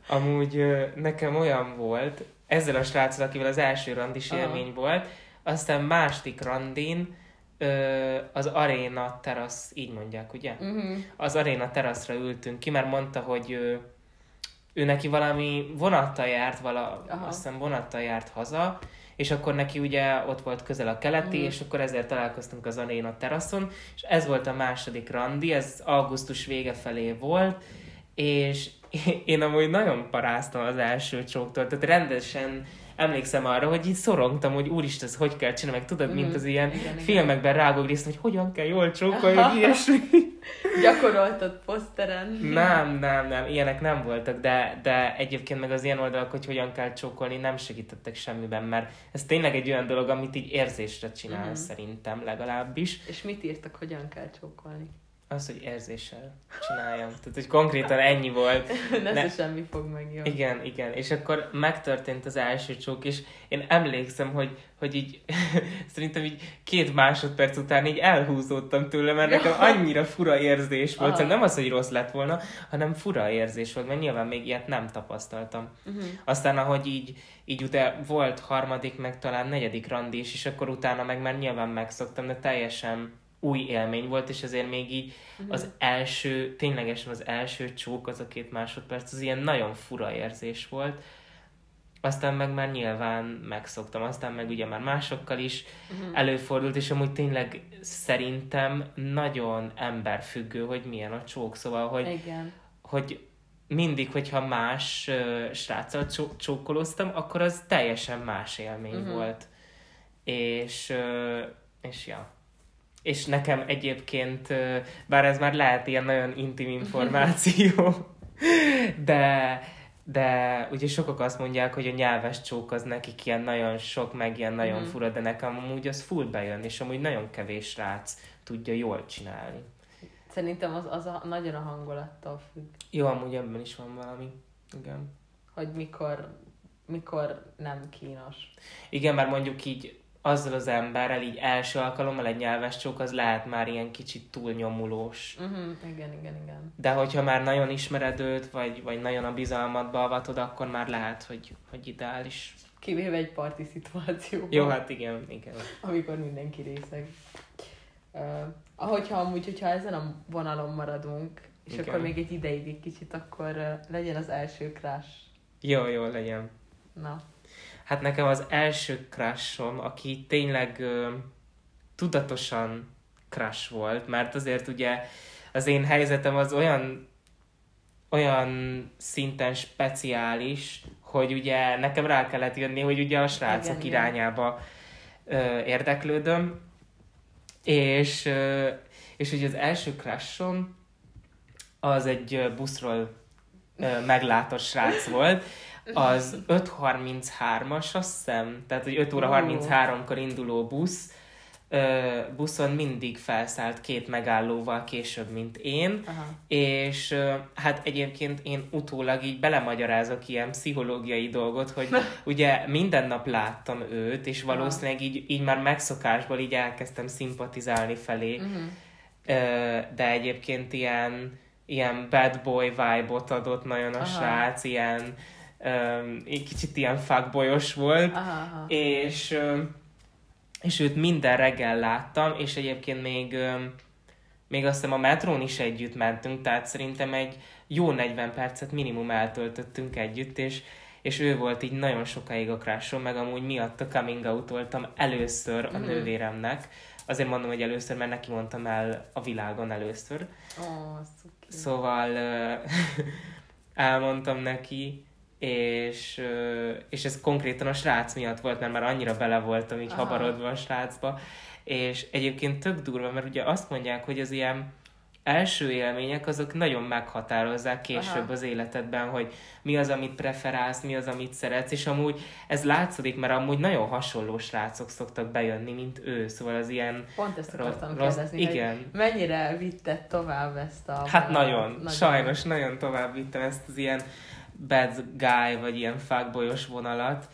Amúgy nekem olyan volt, ezzel a sráccal, akivel az első randis élmény volt, aztán másik randin ö, az aréna terasz, így mondják, ugye? Uh-huh. Az aréna teraszra ültünk ki, mert mondta, hogy ő, ő neki valami vonattal járt, vala, Aha. azt hiszem vonattal járt haza, és akkor neki ugye ott volt közel a keleti, uh-huh. és akkor ezért találkoztunk az aréna teraszon, és ez volt a második randi, ez augusztus vége felé volt, és én amúgy nagyon paráztam az első csóktól, tehát rendesen emlékszem arra, hogy így szorongtam, hogy úristen, ez hogy kell csinálni, meg tudod, mm, mint az ilyen igen, filmekben rágógrész, hogy hogyan kell jól csókolni, hogy ilyesmi. Gyakoroltad poszteren. Nem, nem, nem, ilyenek nem voltak, de, de egyébként meg az ilyen oldalak, hogy hogyan kell csókolni, nem segítettek semmiben, mert ez tényleg egy olyan dolog, amit így érzésre csinál, mm. szerintem legalábbis. És mit írtak, hogyan kell csókolni? Az, hogy érzéssel csináljam. Tehát, hogy konkrétan ennyi volt. ne, ne semmi fog meg, jó. Igen, igen. És akkor megtörtént az első csók, és én emlékszem, hogy, hogy így szerintem így két másodperc után így elhúzódtam tőle, mert nekem annyira fura érzés volt. Szóval nem az, hogy rossz lett volna, hanem fura érzés volt, mert nyilván még ilyet nem tapasztaltam. Uh-huh. Aztán, ahogy így, így utána volt harmadik, meg talán negyedik randi is, és akkor utána meg már nyilván megszoktam, de teljesen új élmény volt, és azért még így uh-huh. az első, ténylegesen az első csók, az a két másodperc, az ilyen nagyon fura érzés volt. Aztán meg már nyilván megszoktam, aztán meg ugye már másokkal is uh-huh. előfordult, és amúgy tényleg szerintem nagyon emberfüggő, hogy milyen a csók, szóval, hogy, Igen. hogy mindig, hogyha más uh, sráccal csó- csókoloztam, akkor az teljesen más élmény uh-huh. volt. És, uh, és ja, és nekem egyébként, bár ez már lehet ilyen nagyon intim információ, de, de ugye sokak azt mondják, hogy a nyelves csók az nekik ilyen nagyon sok, meg ilyen nagyon mm. fura, de nekem amúgy az full bejön, és amúgy nagyon kevés rác tudja jól csinálni. Szerintem az, az a, nagyon a hangulattól függ. Jó, amúgy ebben is van valami. Igen. Hogy mikor, mikor nem kínos. Igen, mert mondjuk így azzal az emberrel így első alkalommal egy nyelves csók, az lehet már ilyen kicsit túlnyomulós. Uh-huh, igen, igen, igen. De hogyha már nagyon ismered őt, vagy, vagy nagyon a bizalmadba avatod, akkor már lehet, hogy, hogy ideális. Kivéve egy parti szituációban. Jó, hát igen, igen. Amikor mindenki részeg. Uh, ahogyha amúgy, hogyha ezen a vonalon maradunk, és igen. akkor még egy ideig egy kicsit, akkor uh, legyen az első crash. Jó, jó, legyen. Na. Hát nekem az első crushom, aki tényleg ö, tudatosan crush volt, mert azért ugye az én helyzetem az olyan olyan szinten speciális, hogy ugye nekem rá kellett jönni, hogy ugye a srácok igen, irányába ö, érdeklődöm, és, ö, és ugye az első crushom az egy buszról meglátott srác volt, az 5.33-as, azt hiszem, tehát hogy 5 óra 33-kor induló busz, ö, buszon mindig felszállt két megállóval később, mint én, Aha. és ö, hát egyébként én utólag így belemagyarázok ilyen pszichológiai dolgot, hogy ugye minden nap láttam őt, és valószínűleg így, így már megszokásból így elkezdtem szimpatizálni felé, uh-huh. ö, de egyébként ilyen ilyen bad boy vibe-ot adott nagyon a Aha. srác, ilyen um, egy kicsit ilyen fuckboyos volt, aha, aha. és és őt minden reggel láttam, és egyébként még még azt hiszem a metrón is együtt mentünk, tehát szerintem egy jó 40 percet minimum eltöltöttünk együtt, és, és ő volt így nagyon sokáig a crushom, meg amúgy miatt a coming out voltam először a mm. nővéremnek. Azért mondom, hogy először, mert neki mondtam el a világon először. Oh, szóval elmondtam neki, és, és ez konkrétan a srác miatt volt, mert már annyira bele voltam így Aha. habarodva a srácba, és egyébként tök durva, mert ugye azt mondják, hogy az ilyen első élmények azok nagyon meghatározzák később Aha. az életedben, hogy mi az, amit preferálsz, mi az, amit szeretsz, és amúgy ez látszik, mert amúgy nagyon hasonló srácok szoktak bejönni, mint ő, szóval az ilyen... Pont ezt akartam rossz, kérdezni, igen. hogy mennyire vitted tovább ezt a... Hát nagyon, nagyon, sajnos nagyon tovább vittem ezt az ilyen bad guy, vagy ilyen fuckboyos vonalat.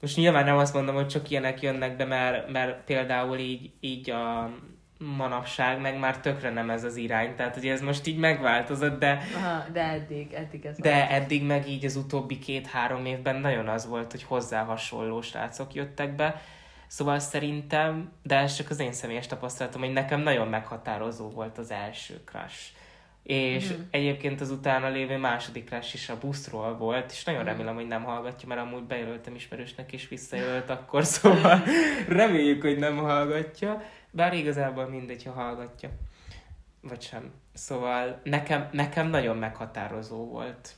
Most nyilván nem azt mondom, hogy csak ilyenek jönnek be, mert, mert például így, így a manapság meg már tökre nem ez az irány, tehát ugye ez most így megváltozott, de... Aha, de eddig, eddig ez De volt. eddig meg így az utóbbi két-három évben nagyon az volt, hogy hozzá hasonló srácok jöttek be, Szóval szerintem, de ez csak az én személyes tapasztalatom, hogy nekem nagyon meghatározó volt az első crush és mm. egyébként az utána lévő második rás is a buszról volt, és nagyon mm. remélem, hogy nem hallgatja, mert amúgy bejelöltem ismerősnek, és visszajölt akkor, szóval reméljük, hogy nem hallgatja, bár igazából mindegy, ha hallgatja, vagy sem. Szóval nekem, nekem nagyon meghatározó volt.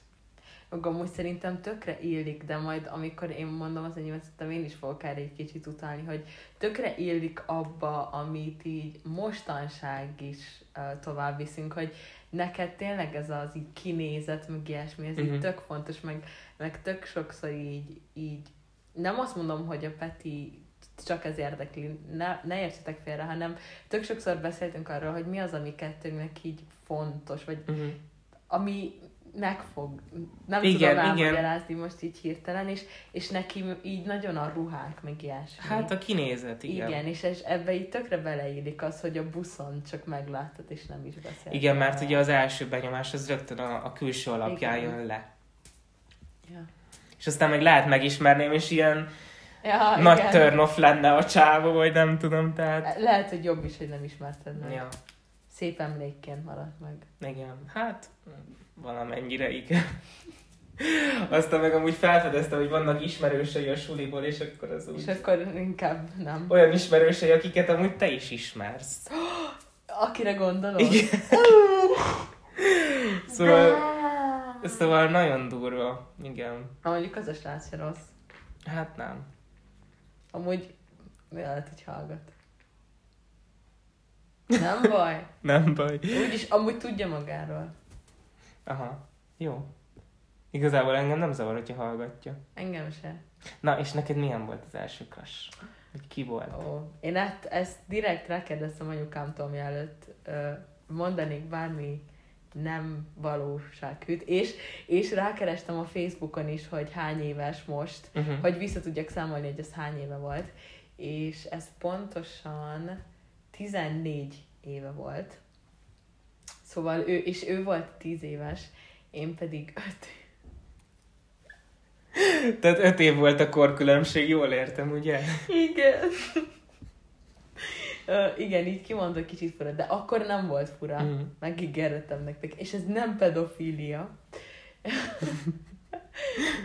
amúgy szerintem tökre illik, de majd amikor én mondom az enyémet, szerintem én is fogok erre egy kicsit utálni, hogy tökre illik abba, amit így mostanság is uh, tovább viszünk, hogy neked tényleg ez az így kinézet, meg ilyesmi, ez uh-huh. így Mhm. tök fontos, meg, meg tök sokszor így, így nem azt mondom, hogy a Peti csak ez érdekli, ne, ne értsetek félre, hanem tök sokszor beszéltünk arról, hogy mi az, ami kettőnknek így fontos, vagy Uh-huh. ami megfog, nem Igen, tudom elmagyarázni most így hirtelen, és, és neki így nagyon a ruhák, meg ilyesmi. Hát a kinézet, igen. igen. és, és ebbe így tökre beleillik az, hogy a buszon csak megláttad, és nem is beszélt. Igen, mert ugye az első benyomás az rögtön a, a külső alapján Igen. jön le. Ja, És aztán meg lehet megismerném, és ilyen ja nagy igen. turn off lenne a csávó, vagy nem tudom, tehát... Lehet, hogy jobb is, hogy nem ismerted meg. Ja, Szép emlékként maradt meg. igen. Hát, valamennyire igen. Aztán meg amúgy felfedezte, hogy vannak ismerősei a suliból, és akkor az És úgy... akkor inkább nem. Olyan ismerősei, akiket amúgy te is ismersz. Akire gondolod? Igen. Szóval, szóval nagyon durva. Igen. Mondjuk az a srác se rossz. Hát nem. Amúgy lehet, hogy hallgat. Nem baj. Nem baj. Úgyis amúgy tudja magáról. Aha. Jó. Igazából engem nem zavar, hogyha hallgatja. Engem se. Na, és neked milyen volt az első crush? Hogy ki volt? Ó, én ezt, ezt direkt rákérdeztem anyukámtól, mielőtt ö, mondanék bármi nem valósághűt, és, és rákerestem a Facebookon is, hogy hány éves most, Uh-huh. hogy vissza tudjak számolni, hogy ez hány éve volt, és ez pontosan 14 éve volt. Szóval ő, és ő volt 10 éves, én pedig 5 Tehát öt év volt a korkülönbség, jól értem, ugye? Igen. Ö, igen, így kimondva kicsit fura, de akkor nem volt fura. Mhm. Megígértem nektek. És ez nem pedofília.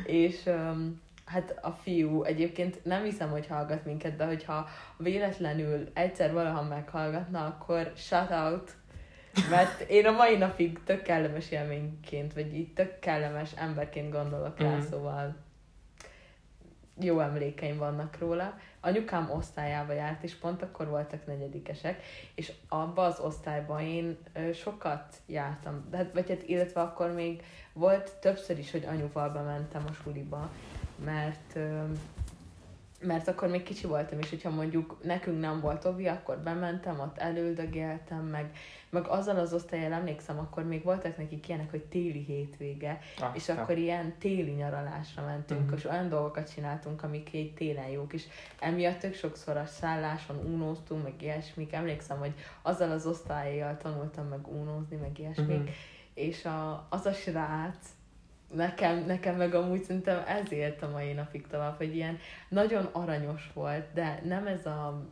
és um, hát a fiú egyébként nem hiszem, hogy hallgat minket, de hogyha véletlenül egyszer valaha meghallgatna, akkor shout out, mert én a mai napig tök kellemes élményként, vagy így tök kellemes emberként gondolok rá, Mhm. szóval jó emlékeim vannak róla. Anyukám osztályába járt, és pont akkor voltak negyedikesek, és abba az osztályban én sokat jártam, de hát, vagy hát, illetve akkor még volt többször is, hogy anyuval bementem a suliba, mert mert akkor még kicsi voltam, és hogyha mondjuk nekünk nem volt ovi, akkor bementem, ott elüldögéltem, meg, meg azzal az osztályjal emlékszem, akkor még voltak nekik ilyenek, hogy téli hétvége, Ah, és akkor ilyen téli nyaralásra mentünk, uh-huh. és olyan dolgokat csináltunk, amik így télen jók, és emiatt tök sokszor a szálláson unóztunk, meg ilyesmik. Emlékszem, hogy azzal az osztályjal tanultam meg unózni, meg ilyesmik, Mhm. és a, az a srác, nekem, nekem meg amúgy szerintem ezért a mai napig tovább, hogy ilyen nagyon aranyos volt, de nem ez a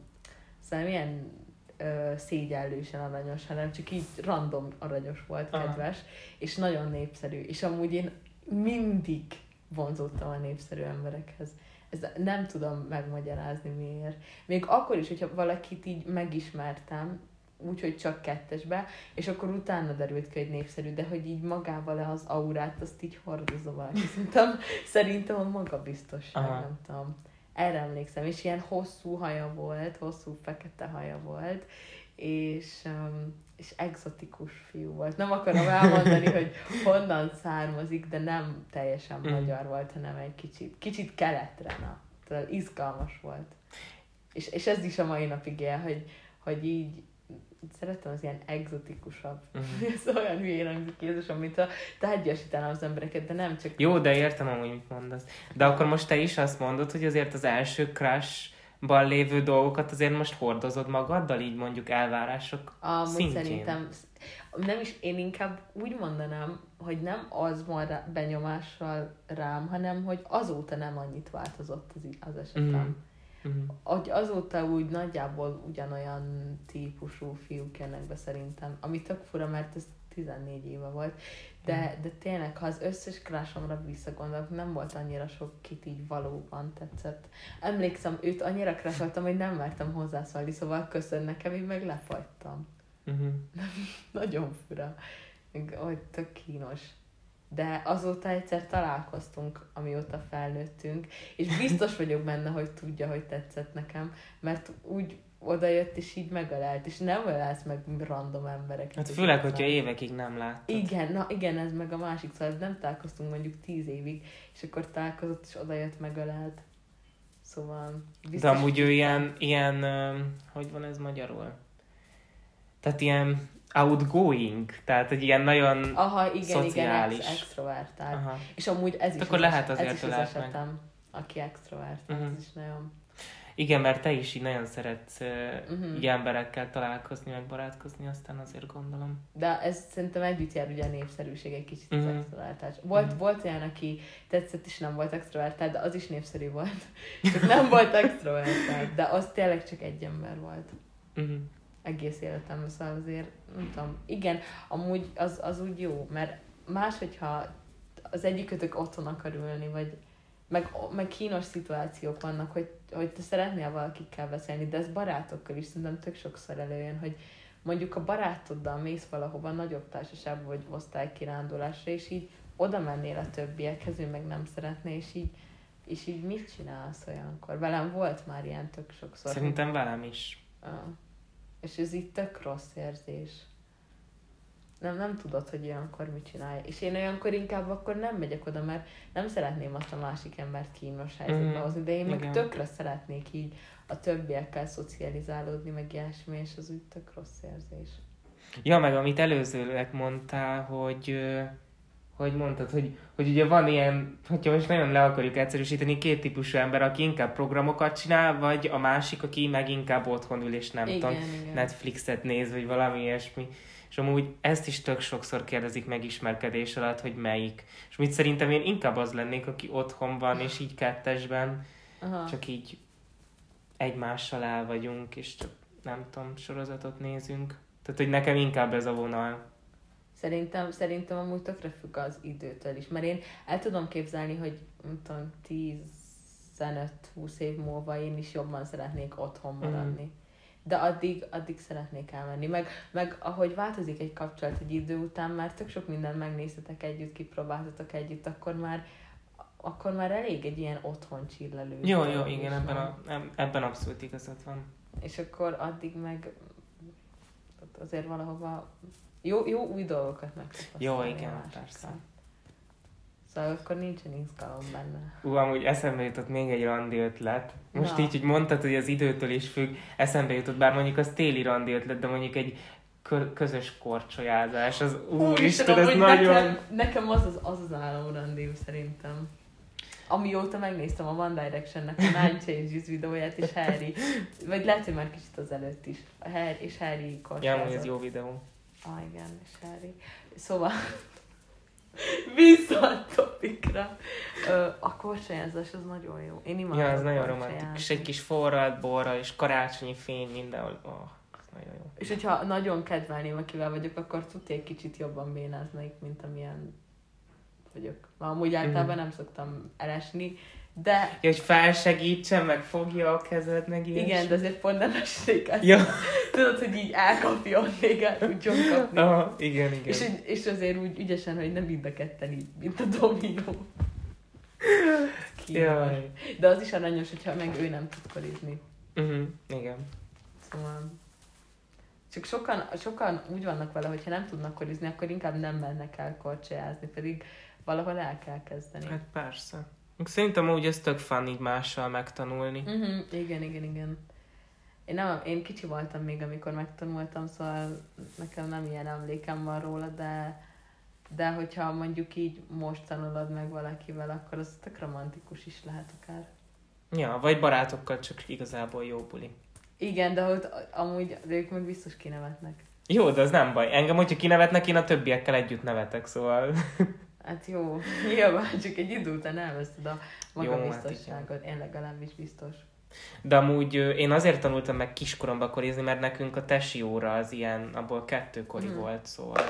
szóval ilyen ö, szégyellősen aranyos, hanem csak így random aranyos volt, Aha. kedves, és nagyon népszerű. És amúgy én mindig vonzódtam a népszerű emberekhez. Ez nem tudom megmagyarázni miért. Még akkor is, hogyha valakit így megismertem, úgyhogy csak kettesbe, és akkor utána derült ki, hogy népszerű, de hogy így magával az aurát, azt így hordozza valaki. Szerintem, szerintem a magabiztosság, Aha. nem tudom. Erre emlékszem, és ilyen hosszú haja volt, hosszú fekete haja volt, és, um, és exotikus fiú volt. Nem akarom elmondani, hogy honnan származik, de nem teljesen Mm. magyar volt, hanem egy kicsit, kicsit keletre, na. Tehát izgalmas volt. És, és ez is a mai napig él, hogy, hogy így szeretem az ilyen exotikusabb. Mhm. Ez olyan hülyén hangzik Jézusom, mint a tárgyasítaná az embereket, de nem csak... Jó, de értem amúgy, mit mondasz. De akkor most te is azt mondod, hogy azért az első crushban lévő dolgokat azért most hordozod magaddal, így mondjuk elvárások Amúgy szintjén. szerintem nem is, én inkább úgy mondanám, hogy nem az van rá, benyomással rám, hanem hogy azóta nem annyit változott az, az esetem. Mm. Mhm. Hogy azóta úgy nagyjából ugyanolyan típusú fiúk jönnek be szerintem, ami tök fura, mert ez 14 éve volt, de, de tényleg, ha az összes krásomra visszagondolok, nem volt annyira sok, kit így valóban tetszett. Emlékszem, őt annyira krásoltam, hogy nem mertem hozzászólni, szóval köszön nekem, én meg lefagytam. Mhm. Nagyon fura. Hogy tök kínos. De azóta egyszer találkoztunk, amióta felnőttünk, és biztos vagyok benne, hogy tudja, hogy tetszett nekem, mert úgy oda jött, és így megölt, és nem ölelsz meg random embereket. Hát főleg, hogyha évekig nem láttad. Igen, na igen, ez meg a másik, szóval nem találkoztunk mondjuk tíz évig, és akkor találkozott, és oda jött, megölelt. Szóval De amúgy ő ilyen, ilyen, hogy van ez magyarul? Tehát ilyen outgoing, tehát egy ilyen nagyon... Aha, igen, szociális. igen, ex- extrovertált. Aha. És amúgy ez is, Akkor az, lehet ez azért is az ölelt meg. esetem, aki extrovertált, Mhm. ez is nagyon... Igen, mert te is így nagyon szeretsz uh-huh. Mhm. így emberekkel találkozni, meg barátkozni, aztán azért gondolom. De ez szerintem együtt jár ugye a népszerűség egy kicsit az Mhm. extrovertálás. Volt, Mhm. volt olyan, aki tetszett és nem volt extrovertált, de az is népszerű volt. Csak nem volt extrovertált, de az tényleg csak egy ember volt. Uh-huh. Egész életemben, szóval azért, nem tudom, igen, amúgy az, az úgy jó, mert más, hogyha az egyikőtök otthon akar ülni, vagy meg, meg kínos szituációk vannak, hogy, hogy te szeretnél valakikkel beszélni, de ez barátokkal is szerintem tök sokszor előjön, hogy mondjuk a barátoddal mész valahova nagyobb társaságba, vagy osztálykirándulásra, és így oda mennél a többiekhez, ő meg nem szeretné, és így, és így mit csinálsz olyankor? Velem volt már ilyen tök sokszor. Szerintem velem is. Ah. És ez így tök rossz érzés. Nem, nem tudod, hogy olyankor mit csinálja. És én olyankor inkább akkor nem megyek oda, mert nem szeretném azt a másik embert kínos helyzetbe Mhm. hozni, de én meg Igen. tökre szeretnék így a többiekkel szocializálódni, meg ilyesmi, és az úgy tök rossz érzés. Ja, meg amit előzőleg mondtál, hogy hogy mondtad, hogy, hogy ugye van ilyen, hogyha most nagyon le akarjuk egyszerűsíteni, két típusú ember, aki inkább programokat csinál, vagy a másik, aki meg inkább otthon ül, és nem igen, tudom, igen. Netflixet néz, vagy valami ilyesmi. És amúgy ezt is tök sokszor kérdezik meg ismerkedés alatt, hogy melyik. És mit szerintem én inkább az lennék, aki otthon van, és így kettesben, Aha. csak így egymással el vagyunk, és csak nem tudom, sorozatot nézünk. Tehát, hogy nekem inkább ez a vonal. Szerintem, szerintem amúgy tökre függ az időtől is, mert én el tudom képzelni, hogy nem tudom, 15-20 év múlva én is jobban szeretnék otthon maradni. De addig, addig szeretnék elmenni. Meg, meg ahogy változik egy kapcsolat egy idő után, már tök sok mindent megnéztetek együtt, kipróbáltatok együtt, akkor már akkor már elég egy ilyen otthon csillelő. Jó, jó, igen, ebben, nem? a, eb- ebben abszolút igazad van. És akkor addig meg azért valahova jó, jó új dolgokat megtapasztalni. Jó, igen, másikkal. persze. Szóval akkor nincsen izgalom benne. Ú, amúgy eszembe jutott még egy randi ötlet. Most Na. így, hogy mondtad, hogy az időtől is függ, eszembe jutott, bár mondjuk az téli randi ötlet, de mondjuk egy kö- közös korcsolyázás, az úristen, ez nagyon... Nekem, nekem az, az, az az álomrandim szerintem. Amióta megnéztem a One Direction-nek a Nine Changes videóját, és Harry, vagy lehet, hogy már kicsit az előtt is, Harry és Harry Ja, korcsolyázott. amúgy ez jó videó. Ah, igen, és Harry. Szóval, vissza a topikra. Ö, a korcsolyázás az nagyon jó. Én imádom Ja, ez nagyon romantikus. Egy kis forralt borral, és karácsonyi fény mindenhol. Oh, ez nagyon jó. És hogyha nagyon kedvelném, akivel vagyok, akkor tudja egy kicsit jobban bénáznék, mint amilyen vagyok. Amúgy általában nem szoktam elesni, de Ja, hogy felsegítsen, meg fogja a kezed, meg ilyesmi. igen, de azért pont nem át. Ja, Tudod, hogy így elkapjon, még el tudjon kapni. aha, igen, igen. És, és azért úgy ügyesen, hogy nem mind a ketten így, mint a dominó. Jaj. De az is aranyos, hogyha meg ő nem tud korizni. Uh-huh, igen. Szóval... Csak sokan, sokan úgy vannak vele, hogy ha nem tudnak korizni, akkor inkább nem mennek el korcsolyázni, pedig valahol el kell kezdeni. Hát persze. Szerintem úgy ez tök fun így mással megtanulni. Uh-huh. Igen, igen, igen. Én, nem, én kicsi voltam még, amikor megtanultam, szóval nekem nem ilyen emlékem van róla, de, de hogyha mondjuk így most tanulod meg valakivel, akkor az tök romantikus is lehet akár. Ja, vagy barátokkal csak igazából jó buli. Igen, de ott amúgy de ők meg biztos kinevetnek. Jó, de az nem baj. Engem, hogyha kinevetnek, én a többiekkel együtt nevetek, szóval... Hát jó, nyilván csak egy idő után elveszted a hát magabiztosságot. Én legalábbis biztos. De amúgy én azért tanultam meg kiskoromba korizni, mert nekünk a tesi óra az ilyen, abból kettőkori Mhm. volt, szóval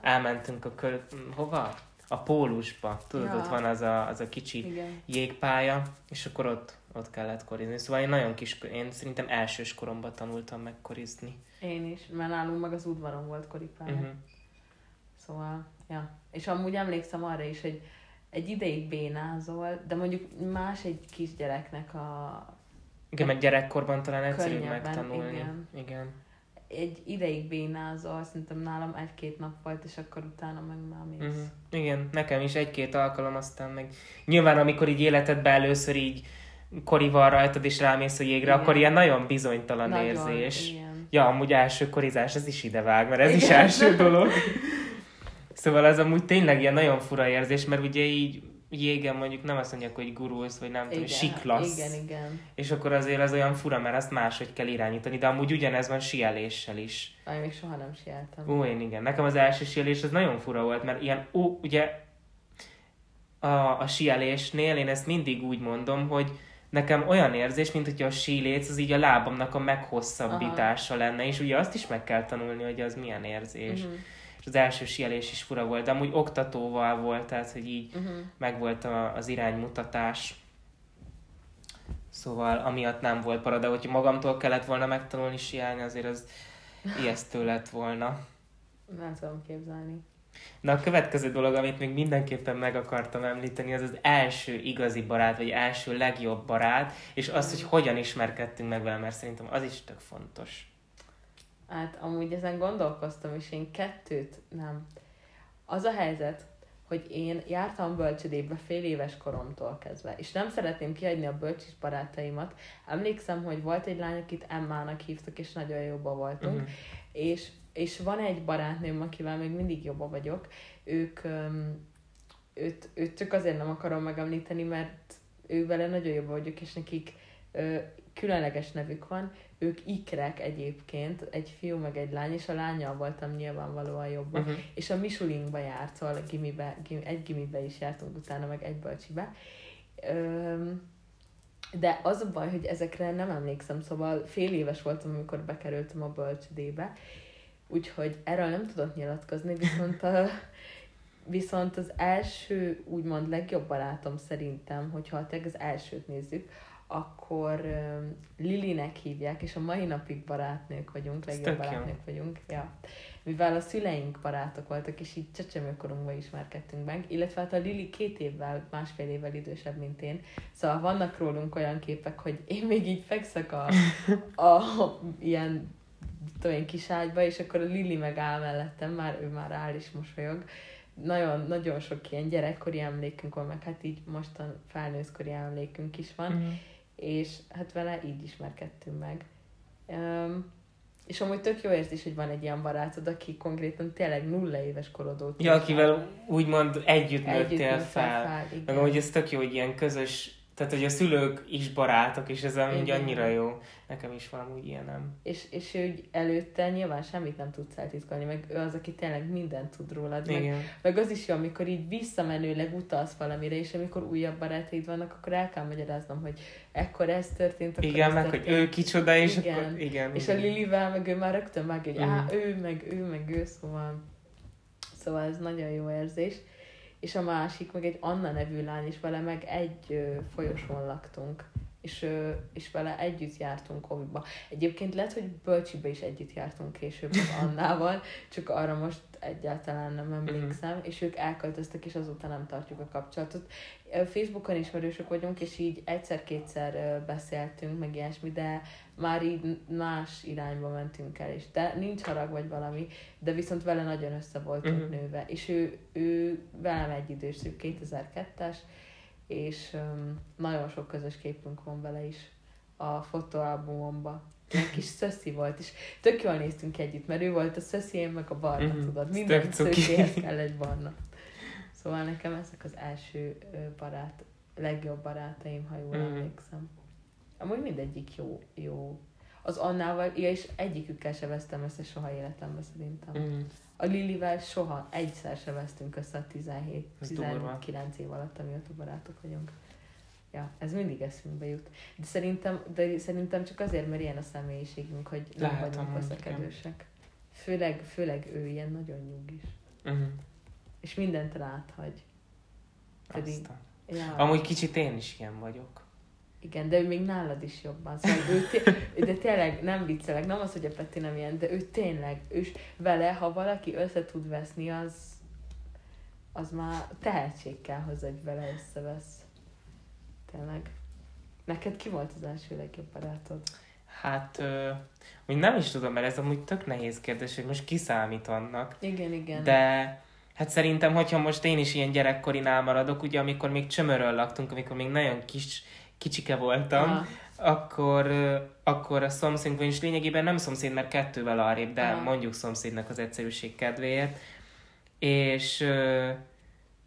elmentünk a kör... hova? A pólusba. Tudod, Ja. ott van az a, az a kicsi Igen. jégpálya, és akkor ott, ott kellett korizni. Szóval én nagyon kis, én szerintem elsős koromban tanultam meg korizni. Én is, mert nálunk meg az udvaron volt koripálya. Uh-huh. Szóval ja. És amúgy emlékszem arra is, hogy egy ideig bénázol, de mondjuk más egy kisgyereknek a... Igen, mert gyerekkorban talán egyszerűbb megtanulni. igen. igen. Egy ideig bénázol, szerintem nálam egy-két nap volt, és akkor utána meg már mész. Uh-huh. Igen, nekem is egy-két alkalom, aztán meg nyilván amikor így életedben először így korival rajtad és rámész a jégre, Igen. akkor ilyen nagyon bizonytalan Nagyon, érzés. Igen. Ja, amúgy első korizás, ez is idevág, mert ez is Igen. első dolog. Szóval ez amúgy tényleg ilyen nagyon fura érzés, mert ugye így jégen mondjuk nem azt mondják, hogy gurulsz, vagy nem tudom, Igen, siklasz. Igen, igen. És akkor azért az olyan fura, mert azt máshogy kell irányítani, de amúgy ugyanez van sieléssel is. Aj, még soha nem sieltem. Ó, én igen. Nekem az első sielés az nagyon fura volt, mert ilyen, ó, ugye a, a sielésnél én ezt mindig úgy mondom, hogy nekem olyan érzés, mint hogyha a síléc az így a lábamnak a meghosszabbítása Aha. lenne, és ugye azt is meg kell tanulni, hogy az milyen érzés. Uh-huh. Az első sielés is fura volt, de amúgy oktatóval volt, tehát hogy így Uh-huh. megvolt a, az iránymutatás. Szóval amiatt nem volt para, de hogyha magamtól kellett volna megtanulni sielni, azért az ijesztő lett volna. Nem tudom képzelni. Na a következő dolog, amit még mindenképpen meg akartam említeni, az az első igazi barát, vagy első legjobb barát, és az, hogy hogyan ismerkedtünk meg vele, mert szerintem az is tök fontos. Hát amúgy ezen gondolkoztam, és én kettőt nem. Az a helyzet, hogy én jártam bölcsödébe fél éves koromtól kezdve, és nem szeretném kihagyni a bölcsis barátaimat. Emlékszem, hogy volt egy lány, akit Emmának hívtak, és nagyon jobban voltunk, Uh-huh. és, és van egy barátnőm, akivel még mindig jobban vagyok. Ők, öm, őt, őt csak azért nem akarom megemlíteni, mert ő vele nagyon jobban vagyok, és nekik ö, különleges nevük van. Ők ikrek egyébként, egy fiú meg egy lány, és a lányjal voltam nyilvánvalóan jobban. Uh-huh. És a Misulinkba járt, szóval gimibe, gim, egy gimibe is jártunk utána, meg egy bölcsibe. Öm, de az a baj, hogy ezekre nem emlékszem, szóval fél éves voltam, amikor bekerültem a bölcsödébe, úgyhogy erről nem tudok nyilatkozni, viszont, a, viszont az első, úgymond legjobb barátom szerintem, hogyha tényleg az elsőt nézzük, akkor um, Lilinek hívják, és a mai napig barátnők vagyunk, legjobb barátnők vagyunk. Ja. Mivel a szüleink barátok voltak, és így csecsemőkorunkban ismerkedtünk meg, illetve hát a Lili két évvel, másfél évvel idősebb, mint én, szóval vannak rólunk olyan képek, hogy én még így fekszek a, a ilyen tudom én, kis ágyba, és akkor a Lili meg áll mellettem, már ő már áll és mosolyog. Nagyon, nagyon sok ilyen gyerekkori emlékünk van, meg hát így mostan felnőszkori emlékünk is van, Uh-huh. És hát vele így ismerkedtünk meg. Um, és amúgy tök jó érzés, hogy van egy ilyen barátod, aki konkrétan tényleg nulla éves korod óta Ja, akivel úgymond együtt nőttél fel. fel. Meg igen. amúgy ez tök jó, hogy ilyen közös, tehát hogy a szülők is barátok, és ez amúgy annyira jó. Nekem is van amúgy ilyenem. És, és ő úgy előtte nyilván semmit nem tudsz eltitkolni, meg ő az, aki tényleg mindent tud rólad, meg Igen. Meg az is jó, amikor így visszamenőleg utalsz valamire, és amikor újabb barátaid vannak, akkor el kell magyaráznom, hogy ekkor ez történt, akkor Igen, ez meg hogy történt. ő kicsoda, és Igen. akkor igen. És a igen. Lilivel meg ő már rögtön meg, hogy á, Mhm. ő, meg ő, meg ő, szóval, szóval ez nagyon jó érzés. És a másik, meg egy Anna nevű lány, és vele meg egy folyosón laktunk. És, és vele együtt jártunk oviba. Egyébként lehet, hogy bölcsibe is együtt jártunk később az Annával, csak arra most egyáltalán nem emlékszem, és ők elköltöztek, és azóta nem tartjuk a kapcsolatot. Facebookon ismerősök vagyunk, és így egyszer-kétszer beszéltünk, meg ilyesmi, de már így más irányba mentünk el, és de nincs harag vagy valami, de viszont vele nagyon össze voltunk Mhm. nőve, és ő, ő velem egy idős, ő 2002-es, és um, nagyon sok közös képünk van vele is a fotóalbumomban. Ilyen kis szöszi volt, és tök jól néztünk együtt, mert ő volt a szöszi, én meg a barna, Mhm. tudod. Minden szöszihez kell egy barna. Szóval nekem ezek az első barát, legjobb barátaim, ha jól Mhm. emlékszem. Amúgy mindegyik jó, jó. Az Annával, ja, és egyikükkel se vesztem össze soha életemben szerintem. Mm. A Lilivel soha egyszer se vesztünk össze a 17, Ez durva. 19 év alatt, amióta barátok vagyunk. Ja, ez mindig eszünkbe jut. De szerintem, de szerintem csak azért, mert ilyen a személyiségünk, hogy nem Lehet, vagyunk veszekedősek. Főleg, főleg ő ilyen nagyon nyugis. Mm. És mindent ráthagy. Pedig, Aztán. ja, Amúgy kicsit én is ilyen vagyok. Igen, de ő még nálad is jobban. Szóval ő té- de tényleg nem viccelek, nem az, hogy a Peti nem ilyen, de ő tényleg, ő vele, ha valaki össze tud veszni, az, az már tehetség kell hozzá, hogy vele összevesz. Tényleg. Neked ki volt az első legjobb barátod? Hát, ö, úgy nem is tudom, mert ez amúgy tök nehéz kérdés, hogy most kiszámít annak. Igen, igen. De hát szerintem, hogyha most én is ilyen gyerekkorinál maradok, ugye amikor még csömörről laktunk, amikor még nagyon kis, kicsike voltam, Ah, akkor, akkor a szomszédunk, vagyis lényegében nem szomszéd, mert kettővel arrébb, de Aha. mondjuk szomszédnak az egyszerűség kedvéért. És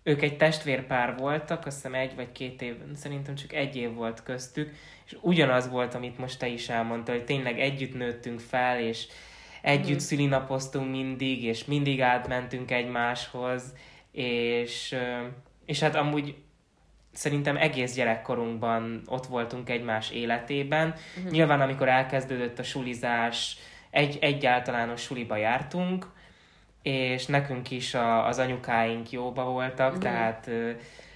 ők egy testvérpár voltak, azt hiszem egy vagy két év, szerintem csak egy év volt köztük, és ugyanaz volt, amit most te is elmondtál, hogy tényleg együtt nőttünk fel, és együtt Mhm. szülinapoztunk mindig, és mindig átmentünk egymáshoz, és, és hát amúgy szerintem egész gyerekkorunkban ott voltunk egymás életében. Mhm. Nyilván, amikor elkezdődött a sulizás, egy, egy általános suliba jártunk, és nekünk is a, az anyukáink jóba voltak, Mhm. tehát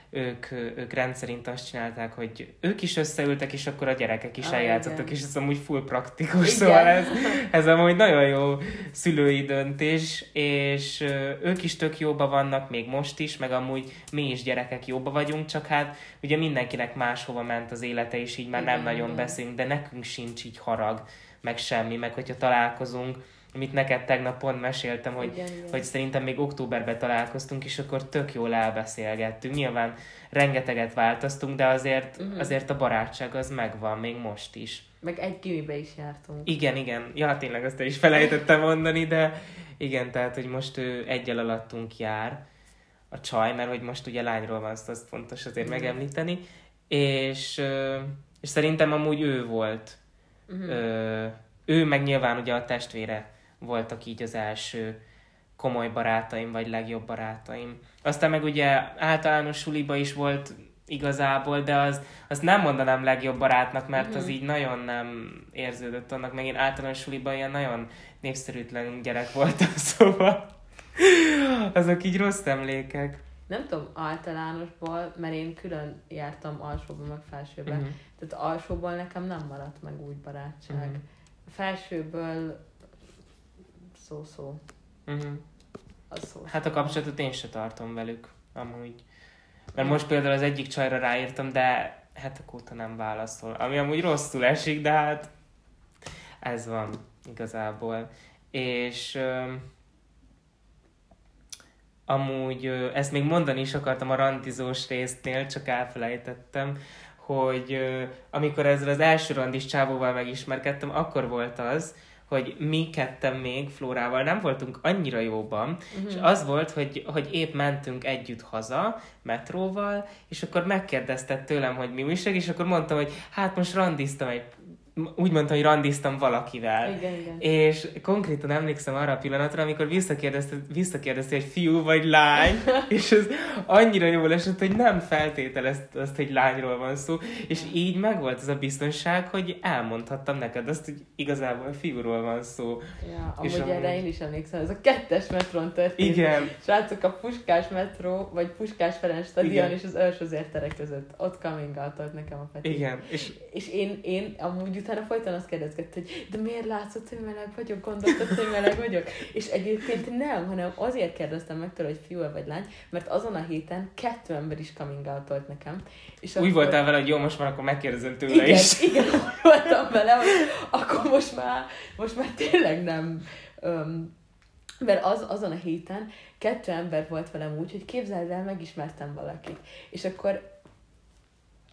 ők, ők rendszerint azt csinálták, hogy ők is összeültek, és akkor a gyerekek is Ah, eljátszottak, igen. és ez amúgy full praktikus, Igen. szóval ez, ez amúgy nagyon jó szülői döntés, és ők is tök jóba vannak, még most is, meg amúgy mi is gyerekek jóba vagyunk, csak hát ugye mindenkinek máshova ment az élete, és így már Igen, nem nagyon igen. beszélünk, de nekünk sincs így harag, meg semmi, meg hogyha találkozunk, amit neked tegnap pont meséltem, hogy igen, igen. hogy szerintem még októberben találkoztunk, és akkor tök jól elbeszélgettünk. Nyilván rengeteget változtunk, de azért, Mhm. azért a barátság az megvan, még most is. Meg egy gimibe is jártunk. Igen, igen. Ja, tényleg azt is felejtettem mondani, de igen, tehát, hogy most ő egyel alattunk jár a csaj, mert hogy most ugye lányról van, azt, azt fontos azért Mhm. megemlíteni, és, és szerintem amúgy ő volt. Mhm. Ö, ő meg nyilván ugye a testvére voltak így az első komoly barátaim, vagy legjobb barátaim. Aztán meg ugye általános suliba is volt igazából, de az, azt nem mondanám legjobb barátnak, mert az Mhm. így nagyon nem érződött annak, meg én általános suliban ilyen nagyon népszerűtlen gyerek voltam, szóval azok így rossz emlékek. Nem tudom, általánosból, mert én külön jártam alsóban, meg felsőben. Mhm. Tehát alsóból nekem nem maradt meg úgy barátság. Mhm. Felsőből szó-szó. Mhm. Az szó. Hát a kapcsolatot én se tartom velük, amúgy. Mert most például az egyik csajra ráírtam, de hetek óta nem válaszol. Ami amúgy rosszul esik, de hát ez van igazából. És öm, amúgy ezt még mondani is akartam a randizós résznél, csak elfelejtettem, hogy amikor ezzel az első randis csávóval megismerkedtem, akkor volt az, hogy mi ketten még Flórával nem voltunk annyira jóban, Mhm. és az volt, hogy, hogy épp mentünk együtt haza, metróval, és akkor megkérdezte tőlem, hogy mi újság, és akkor mondtam, hogy hát most randiztam egy úgy mondtam, hogy randiztam valakivel. Igen, igen. És konkrétan emlékszem arra a pillanatra, amikor visszakérdezte, visszakérdezte, hogy fiú vagy lány, és ez annyira jól esett, hogy nem feltételezte azt, hogy lányról van szó, és így megvolt ez a biztonság, hogy elmondhattam neked azt, hogy igazából fiúról van szó. Ja, És amúgy erre én is emlékszem, ez a kettes metron történt. Igen, Srácok, a Puskás metró, vagy Puskás Ferenc stadion és az Őrsözér tere között. Ott coming out nekem a Peti. igen, és És én, én amúgy utána folyton azt kérdezgett, hogy de miért látszott, hogy meleg vagyok, gondoltad, hogy meleg vagyok? És egyébként nem, hanem azért kérdeztem meg tőle, hogy fiú vagy lány, mert azon a héten kettő ember is coming out nekem. És úgy voltál vele, hogy jó, most már akkor megkérdezem tőle igen, is. Igen, úgy voltam vele, hogy akkor most már, most már tényleg nem... Um, mert az, azon a héten kettő ember volt velem úgy, hogy képzeld el, megismertem valakit. És akkor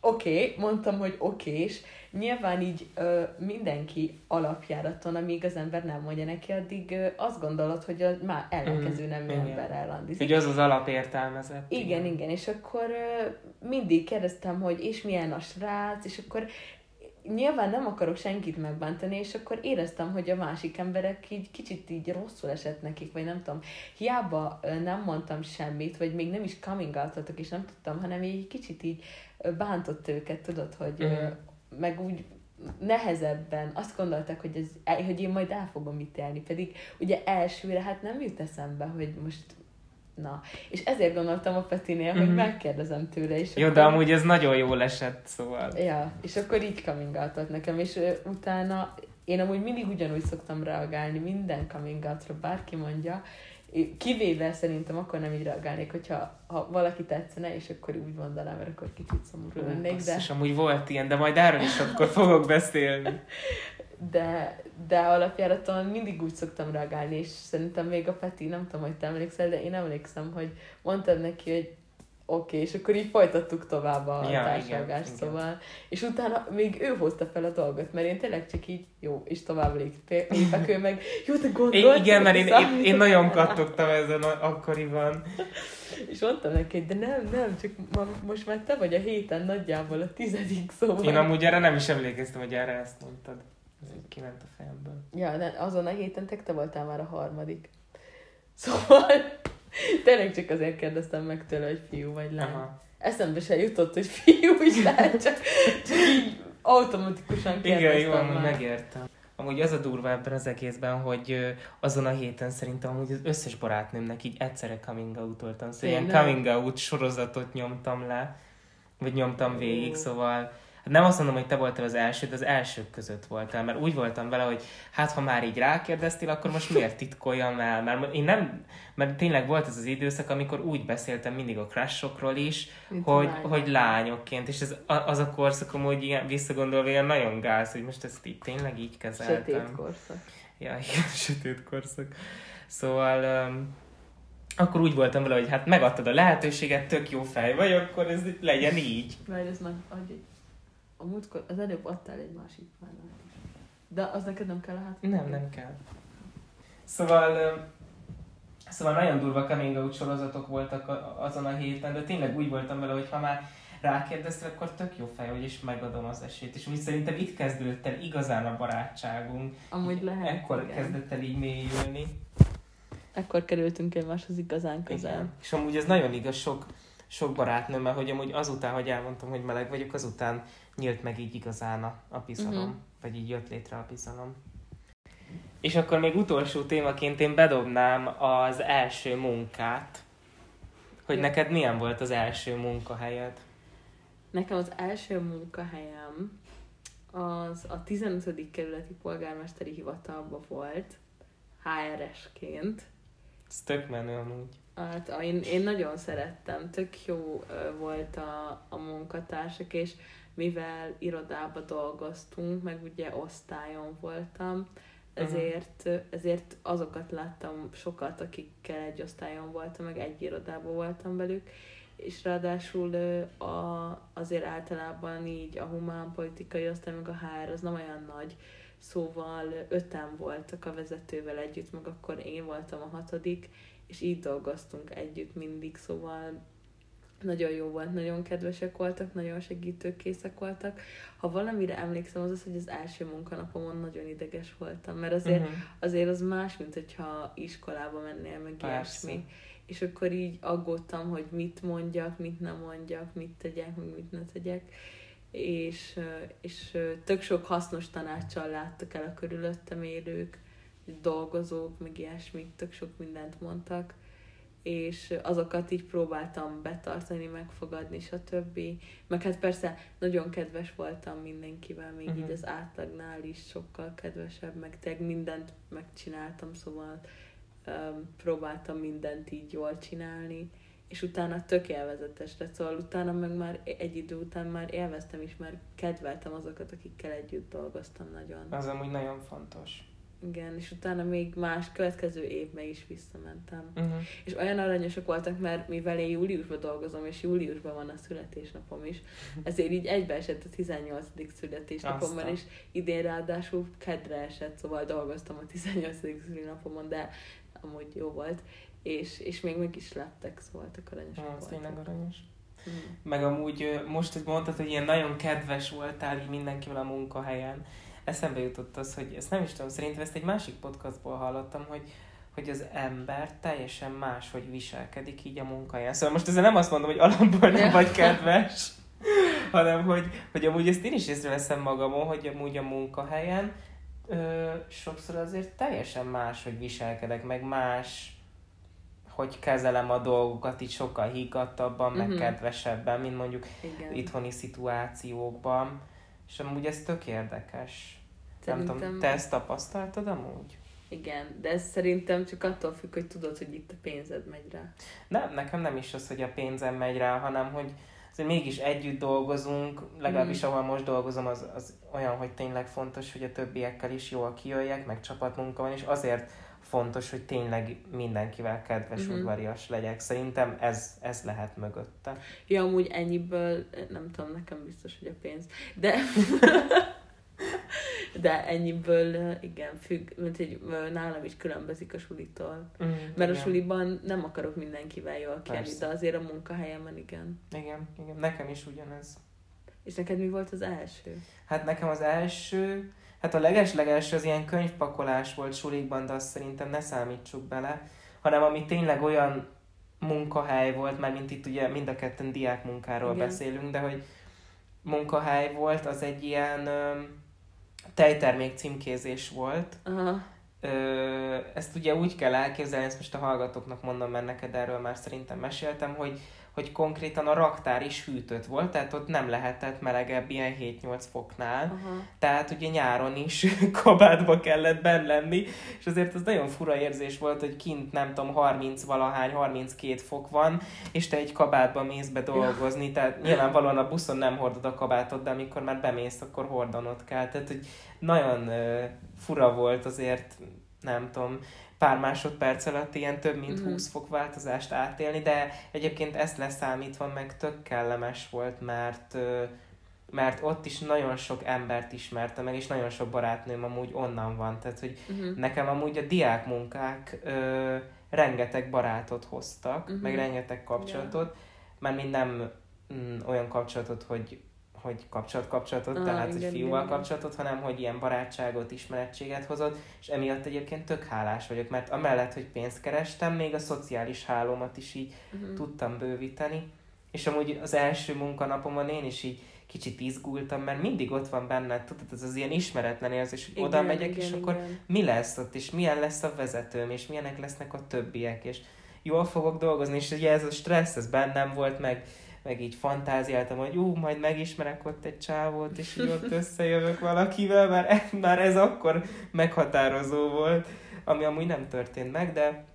oké, okay, mondtam, hogy oké, és nyilván így ö, mindenki alapjáraton, amíg az ember nem mondja neki, addig ö, azt gondolod, hogy a már ellenkező nemű igen. emberrel randizik. Hogy az az alapértelmezett. Igen, igen, és akkor ö, mindig kérdeztem, hogy és milyen a srác, és akkor nyilván nem akarok senkit megbántani, és akkor éreztem, hogy a másik emberek így kicsit így rosszul esett nekik, vagy nem tudom. Hiába nem mondtam semmit, vagy még nem is coming out és nem tudtam, hanem így kicsit így bántott őket, tudod, hogy Mhm. meg úgy nehezebben azt gondolták, hogy, ez, hogy én majd el fogom ítélni, pedig ugye elsőre hát nem jut eszembe, hogy most na. És ezért gondoltam a Petinél, hogy Mhm. megkérdezem tőle, és Jó, de amúgy ez nagyon jól esett, szóval. Ja, és akkor így coming out nekem, és utána én amúgy mindig ugyanúgy szoktam reagálni minden coming outra, bárki mondja, Kivéve szerintem akkor nem így reagálnék, hogyha ha valaki tetszene, és akkor úgy mondanám, mert akkor kicsit szomorú lennék. De... És amúgy volt ilyen, de majd erről is akkor fogok beszélni. De, de alapjára talán mindig úgy szoktam reagálni, és szerintem még a Peti, nem tudom, hogy te emlékszel, de én emlékszem, hogy mondtad neki, hogy oké, okay, és akkor így folytattuk tovább a ja, társadalmást, szóval. Igen. És utána még ő hozta fel a dolgot, mert én tényleg csak így, jó, és tovább lépek, ő meg, jó, te gondolt. Igen, mert én, én, én, nagyon kattogtam ezen akkoriban. És mondtam neki, de nem, nem, csak ma, most már te vagy a héten nagyjából a tizedik, szóval. Én amúgy erre nem is emlékeztem, hogy erre ezt mondtad. Ez így kiment a fejemből. Ja, de azon a héten te voltál már a harmadik. Szóval Tényleg csak azért kérdeztem meg tőle, hogy fiú vagy lány. Aha. Eszembe se jutott, hogy fiú is lehet, csak, csak így automatikusan kérdeztem Igen, jó, amúgy megértem. Amúgy az a durva ebben az egészben, hogy azon a héten szerintem amúgy az összes barátnőmnek így egyszerre coming out-oltam. Szóval ilyen coming out sorozatot nyomtam le, vagy nyomtam végig, szóval nem azt mondom, hogy te voltál az első, de az elsők között voltál, mert úgy voltam vele, hogy hát ha már így rákérdeztél, akkor most miért titkoljam el? Mert én nem, mert tényleg volt ez az időszak, amikor úgy beszéltem mindig a crushokról is, hogy, lány. hogy lányokként, és ez, az a korszak amúgy ilyen, visszagondolva ilyen nagyon gáz, hogy most ezt így tényleg így kezeltem. Sötét korszak. Ja, igen, sötét korszak. Szóval um, akkor úgy voltam vele, hogy hát megadtad a lehetőséget, tök jó fej vagy, akkor ez legyen így. Várj, ez meg adj egy a múltkor, az előbb adtál egy másik párnát is. De az neked nem kell a hát? Nem, nem kell. Szóval, szóval nagyon durva coming out sorozatok voltak azon a héten, de tényleg úgy voltam vele, hogy ha már rákérdeztél, akkor tök jó fej, hogy is megadom az esélyt. És úgy szerintem itt kezdődött el igazán a barátságunk. Amúgy lehet. Ekkor igen. kezdett el így mélyülni. Ekkor kerültünk egymáshoz igazán közel. Igen. És amúgy ez nagyon igaz sok, sok barátnőmmel, hogy amúgy azután, hogy elmondtam, hogy meleg vagyok, azután nyílt meg így igazán a, a bizalom, uh-huh. vagy így jött létre a bizalom. És akkor még utolsó témaként én bedobnám az első munkát. Hogy ja. neked milyen volt az első munkahelyed? Nekem az első munkahelyem az a 15. kerületi polgármesteri hivatalban volt, HRS-ként. Ez tök menő amúgy. Hát én, én nagyon szerettem, tök jó volt a, a munkatársak, és mivel irodába dolgoztunk, meg ugye osztályon voltam, ezért, ezért azokat láttam sokat, akikkel egy osztályon voltam, meg egy irodában voltam velük, és ráadásul a, azért általában így a humánpolitikai osztály, meg a HR az nem olyan nagy, szóval öten voltak a vezetővel együtt, meg akkor én voltam a hatodik, és így dolgoztunk együtt mindig, szóval nagyon jó volt, nagyon kedvesek voltak, nagyon segítőkészek voltak. Ha valamire emlékszem, az az, hogy az első munkanapomon nagyon ideges voltam, mert azért, uh-huh. azért az más, mint hogyha iskolába mennél, meg Persze. ilyesmi. És akkor így aggódtam, hogy mit mondjak, mit nem mondjak, mit tegyek, meg mit ne tegyek. És, és tök sok hasznos tanácssal láttak el a körülöttem élők, dolgozók, meg ilyesmik, tök sok mindent mondtak és azokat így próbáltam betartani, megfogadni, stb. Meg hát persze nagyon kedves voltam mindenkivel, még uh-huh. így mhm. az átlagnál is sokkal kedvesebb, meg tényleg mindent megcsináltam, szóval um, próbáltam mindent így jól csinálni, és utána tök élvezetes lett, szóval utána meg már egy idő után már élveztem is, mert kedveltem azokat, akikkel együtt dolgoztam nagyon. Az amúgy nagyon fontos. Igen, és utána még más következő évben is visszamentem. Uh-huh. És olyan aranyosak voltak, mert mivel én júliusban dolgozom, és júliusban van a születésnapom is, ezért így egybeesett a 18. születésnapommal, és idén ráadásul kedre esett, szóval dolgoztam a 18. születésnapomon, de amúgy jó volt, és, és még meg is lettek, szóval voltak aranyosak ah, tényleg aranyos. Hmm. Meg amúgy most, hogy mondtad, hogy ilyen nagyon kedves voltál így mindenkivel a munkahelyen, eszembe jutott az, hogy ezt nem is tudom, szerintem ezt egy másik podcastból hallottam, hogy, hogy az ember teljesen más, hogy viselkedik így a munkáján. Szóval most ezzel nem azt mondom, hogy alapból nem vagy kedves, hanem hogy, hogy amúgy ezt én is észreveszem magamon, hogy amúgy a munkahelyen ö, sokszor azért teljesen más, hogy viselkedek, meg más, hogy kezelem a dolgokat így sokkal higgadtabban, uh-huh. meg kedvesebben, mint mondjuk Igen. itthoni szituációkban. És amúgy ez tök érdekes. Szerintem... Nem tudom, te ezt tapasztaltad amúgy? Igen, de ez szerintem csak attól függ, hogy tudod, hogy itt a pénzed megy rá. Nem, nekem nem is az, hogy a pénzem megy rá, hanem hogy azért mégis együtt dolgozunk, legalábbis mm. ahol most dolgozom, az, az olyan, hogy tényleg fontos, hogy a többiekkel is jól kijöjjek, meg csapatmunka van, és azért fontos, hogy tényleg mindenkivel kedves, mm-hmm. udvarias legyek. Szerintem ez, ez lehet mögötte. Ja, amúgy ennyiből, nem tudom, nekem biztos, hogy a pénz. De de ennyiből igen, függ, mint hogy nálam is különbözik a sulitól. Mm, Mert igen. a suliban nem akarok mindenkivel jól kelni, de azért a munkahelyemen igen. Igen, igen, nekem is ugyanez. És neked mi volt az első? Hát nekem az első, hát a leges-legelső az ilyen könyvpakolás volt sulikban, de azt szerintem ne számítsuk bele, hanem ami tényleg olyan munkahely volt, mert mint itt ugye mind a ketten diákmunkáról Igen. beszélünk, de hogy munkahely volt, az egy ilyen tejtermék címkézés volt. Aha. Ö, ezt ugye úgy kell elképzelni, ezt most a hallgatóknak mondom, mert neked erről már szerintem meséltem, hogy hogy konkrétan a raktár is hűtött volt, tehát ott nem lehetett melegebb ilyen 7-8 foknál, uh-huh. tehát ugye nyáron is kabátba kellett benn lenni, és azért az nagyon fura érzés volt, hogy kint nem tudom 30 valahány, 32 fok van, és te egy kabátba mész be dolgozni, ja. tehát nyilvánvalóan a buszon nem hordod a kabátot, de amikor már bemész, akkor hordanod kell, tehát hogy nagyon uh, fura volt azért, nem tudom, pár másodperc alatt ilyen több mint mm-hmm. 20 fok változást átélni, de egyébként ezt leszámítva meg tök kellemes volt, mert mert ott is nagyon sok embert ismertem meg, és nagyon sok barátnőm amúgy onnan van. Tehát, hogy uh-huh. nekem amúgy a diákmunkák ö, rengeteg barátot hoztak, uh-huh. meg rengeteg kapcsolatot, yeah. mert mind nem mm, olyan kapcsolatot, hogy hogy kapcsolat kapcsolatot, ah, tehát igen, hogy fiúval igen. kapcsolatot, hanem hogy ilyen barátságot, ismerettséget hozott, és emiatt egyébként tök hálás vagyok, mert amellett, hogy pénzt kerestem, még a szociális hálómat is így uh-huh. tudtam bővíteni, és amúgy az első munkanapomon én is így kicsit izgultam, mert mindig ott van benne, tudod, ez az ilyen ismeretlen érzés, hogy igen, oda megyek, igen, és igen. akkor mi lesz ott, és milyen lesz a vezetőm, és milyenek lesznek a többiek, és jól fogok dolgozni, és ugye ez a stressz, ez bennem volt, meg meg így fantáziáltam, hogy ú, majd megismerek ott egy csávót, és így ott összejövök valakivel, már, e, már ez akkor meghatározó volt, ami amúgy nem történt meg, de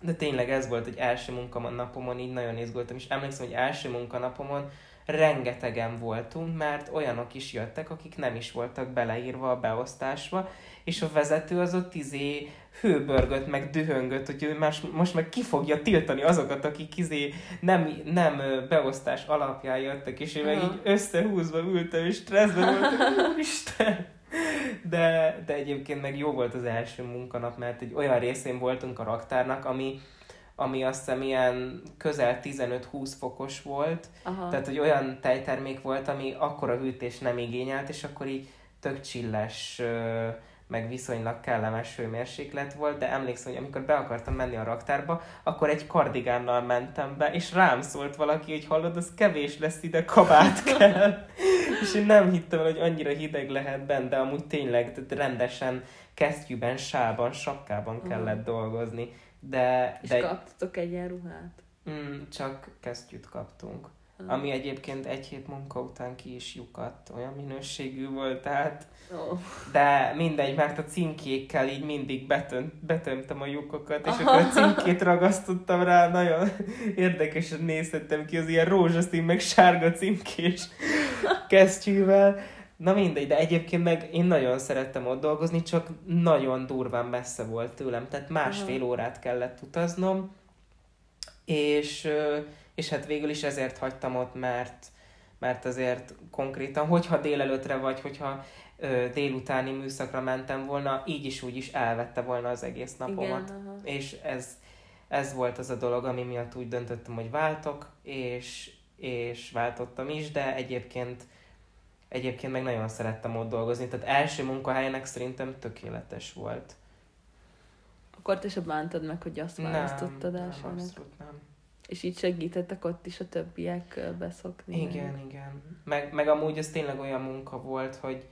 de tényleg ez volt egy első munkanapomon, így nagyon izgultam, és emlékszem, hogy első munkanapomon rengetegen voltunk, mert olyanok is jöttek, akik nem is voltak beleírva a beosztásba, és a vezető az ott izé hőbörgött, meg dühöngött, hogy ő más, most meg ki fogja tiltani azokat, akik izé nem, nem beosztás alapján jöttek, és én meg így összehúzva ültem, és stresszben voltam, Isten! De, de egyébként meg jó volt az első munkanap, mert egy olyan részén voltunk a raktárnak, ami, ami azt hiszem ilyen közel 15-20 fokos volt, Aha. tehát hogy olyan tejtermék volt, ami akkora hűtés nem igényelt, és akkor így tök csilles meg viszonylag kellemes hőmérséklet volt, de emlékszem, hogy amikor be akartam menni a raktárba, akkor egy kardigánnal mentem be, és rám szólt valaki, hogy hallod, az kevés lesz ide, kabát kell. és én nem hittem hogy annyira hideg lehet benne, de amúgy tényleg tehát rendesen kesztyűben, sában, sapkában kellett dolgozni. De, és de... kaptatok egyenruhát? Mm, csak kesztyűt kaptunk. Uh-huh. Ami egyébként egy hét munka után ki is lyukadt, olyan minőségű volt, tehát oh. de mindegy, mert a címkékkel így mindig betönt, betömtem a lyukokat, és akkor a címkét ragasztottam rá, nagyon érdekesen nézhettem ki az ilyen rózsaszín, meg sárga címkés kesztyűvel. Na mindegy, de egyébként meg én nagyon szerettem ott dolgozni, csak nagyon durván messze volt tőlem, tehát másfél órát kellett utaznom, és és hát végül is ezért hagytam ott, mert, mert azért konkrétan, hogyha délelőtre vagy, hogyha ö, délutáni műszakra mentem volna, így is úgy is elvette volna az egész napomat. Igen, és ez, ez volt az a dolog, ami miatt úgy döntöttem, hogy váltok, és, és váltottam is, de egyébként egyébként meg nagyon szerettem ott dolgozni, tehát első munkahelynek szerintem tökéletes volt. Akkor te se bántad meg, hogy azt választottad nem, nem, abszolút nem. És így segítettek ott is a többiek beszokni. Igen, meg. igen. Meg, meg amúgy ez tényleg olyan munka volt, hogy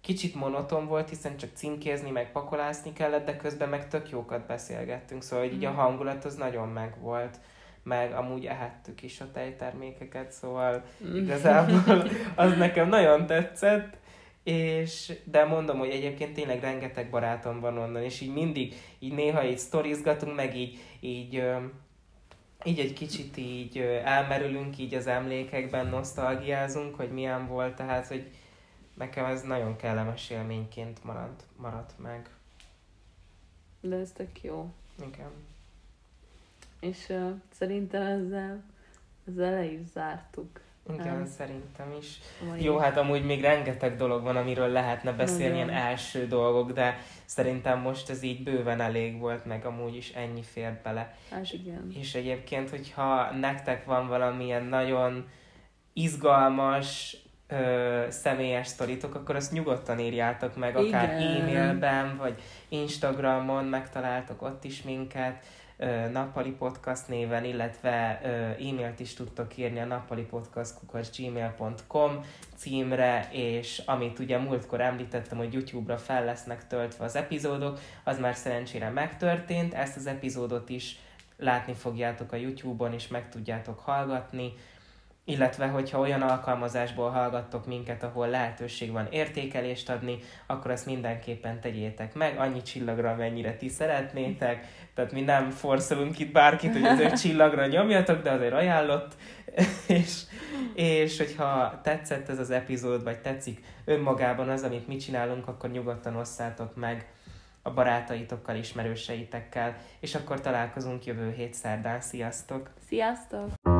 kicsit monoton volt, hiszen csak címkézni, meg pakolászni kellett, de közben meg tök jókat beszélgettünk, szóval hogy így a mm. hangulat az nagyon megvolt meg amúgy ehettük is a tejtermékeket, szóval mm. igazából az nekem nagyon tetszett, és, de mondom, hogy egyébként tényleg rengeteg barátom van onnan, és így mindig, így néha így sztorizgatunk, meg így, így, így egy kicsit így elmerülünk így az emlékekben, nosztalgiázunk, hogy milyen volt, tehát, hogy nekem ez nagyon kellemes élményként maradt, maradt meg. De ez tök jó. Igen. És uh, szerintem ezzel, ezzel le is zártuk. Igen, um, szerintem is. Majd Jó, hát amúgy még rengeteg dolog van, amiről lehetne beszélni, ilyen első dolgok, de szerintem most ez így bőven elég volt, meg amúgy is ennyi fért bele. Hát igen. És egyébként, hogyha nektek van valamilyen nagyon izgalmas, ö, személyes sztoritok, akkor azt nyugodtan írjátok meg, akár Igen. e-mailben, vagy Instagramon megtaláltok ott is minket, Nappali Podcast néven, illetve e-mailt is tudtok írni a nappalipodcast.gmail.com címre, és amit ugye múltkor említettem, hogy YouTube-ra fel lesznek töltve az epizódok, az már szerencsére megtörtént, ezt az epizódot is látni fogjátok a YouTube-on, és meg tudjátok hallgatni illetve hogyha olyan alkalmazásból hallgattok minket, ahol lehetőség van értékelést adni, akkor ezt mindenképpen tegyétek meg, annyi csillagra, amennyire ti szeretnétek, tehát mi nem forszolunk itt bárkit, hogy az öt csillagra nyomjatok, de azért ajánlott, és, és hogyha tetszett ez az epizód, vagy tetszik önmagában az, amit mi csinálunk, akkor nyugodtan osszátok meg a barátaitokkal, ismerőseitekkel, és akkor találkozunk jövő hét szerdán. Sziasztok! Sziasztok!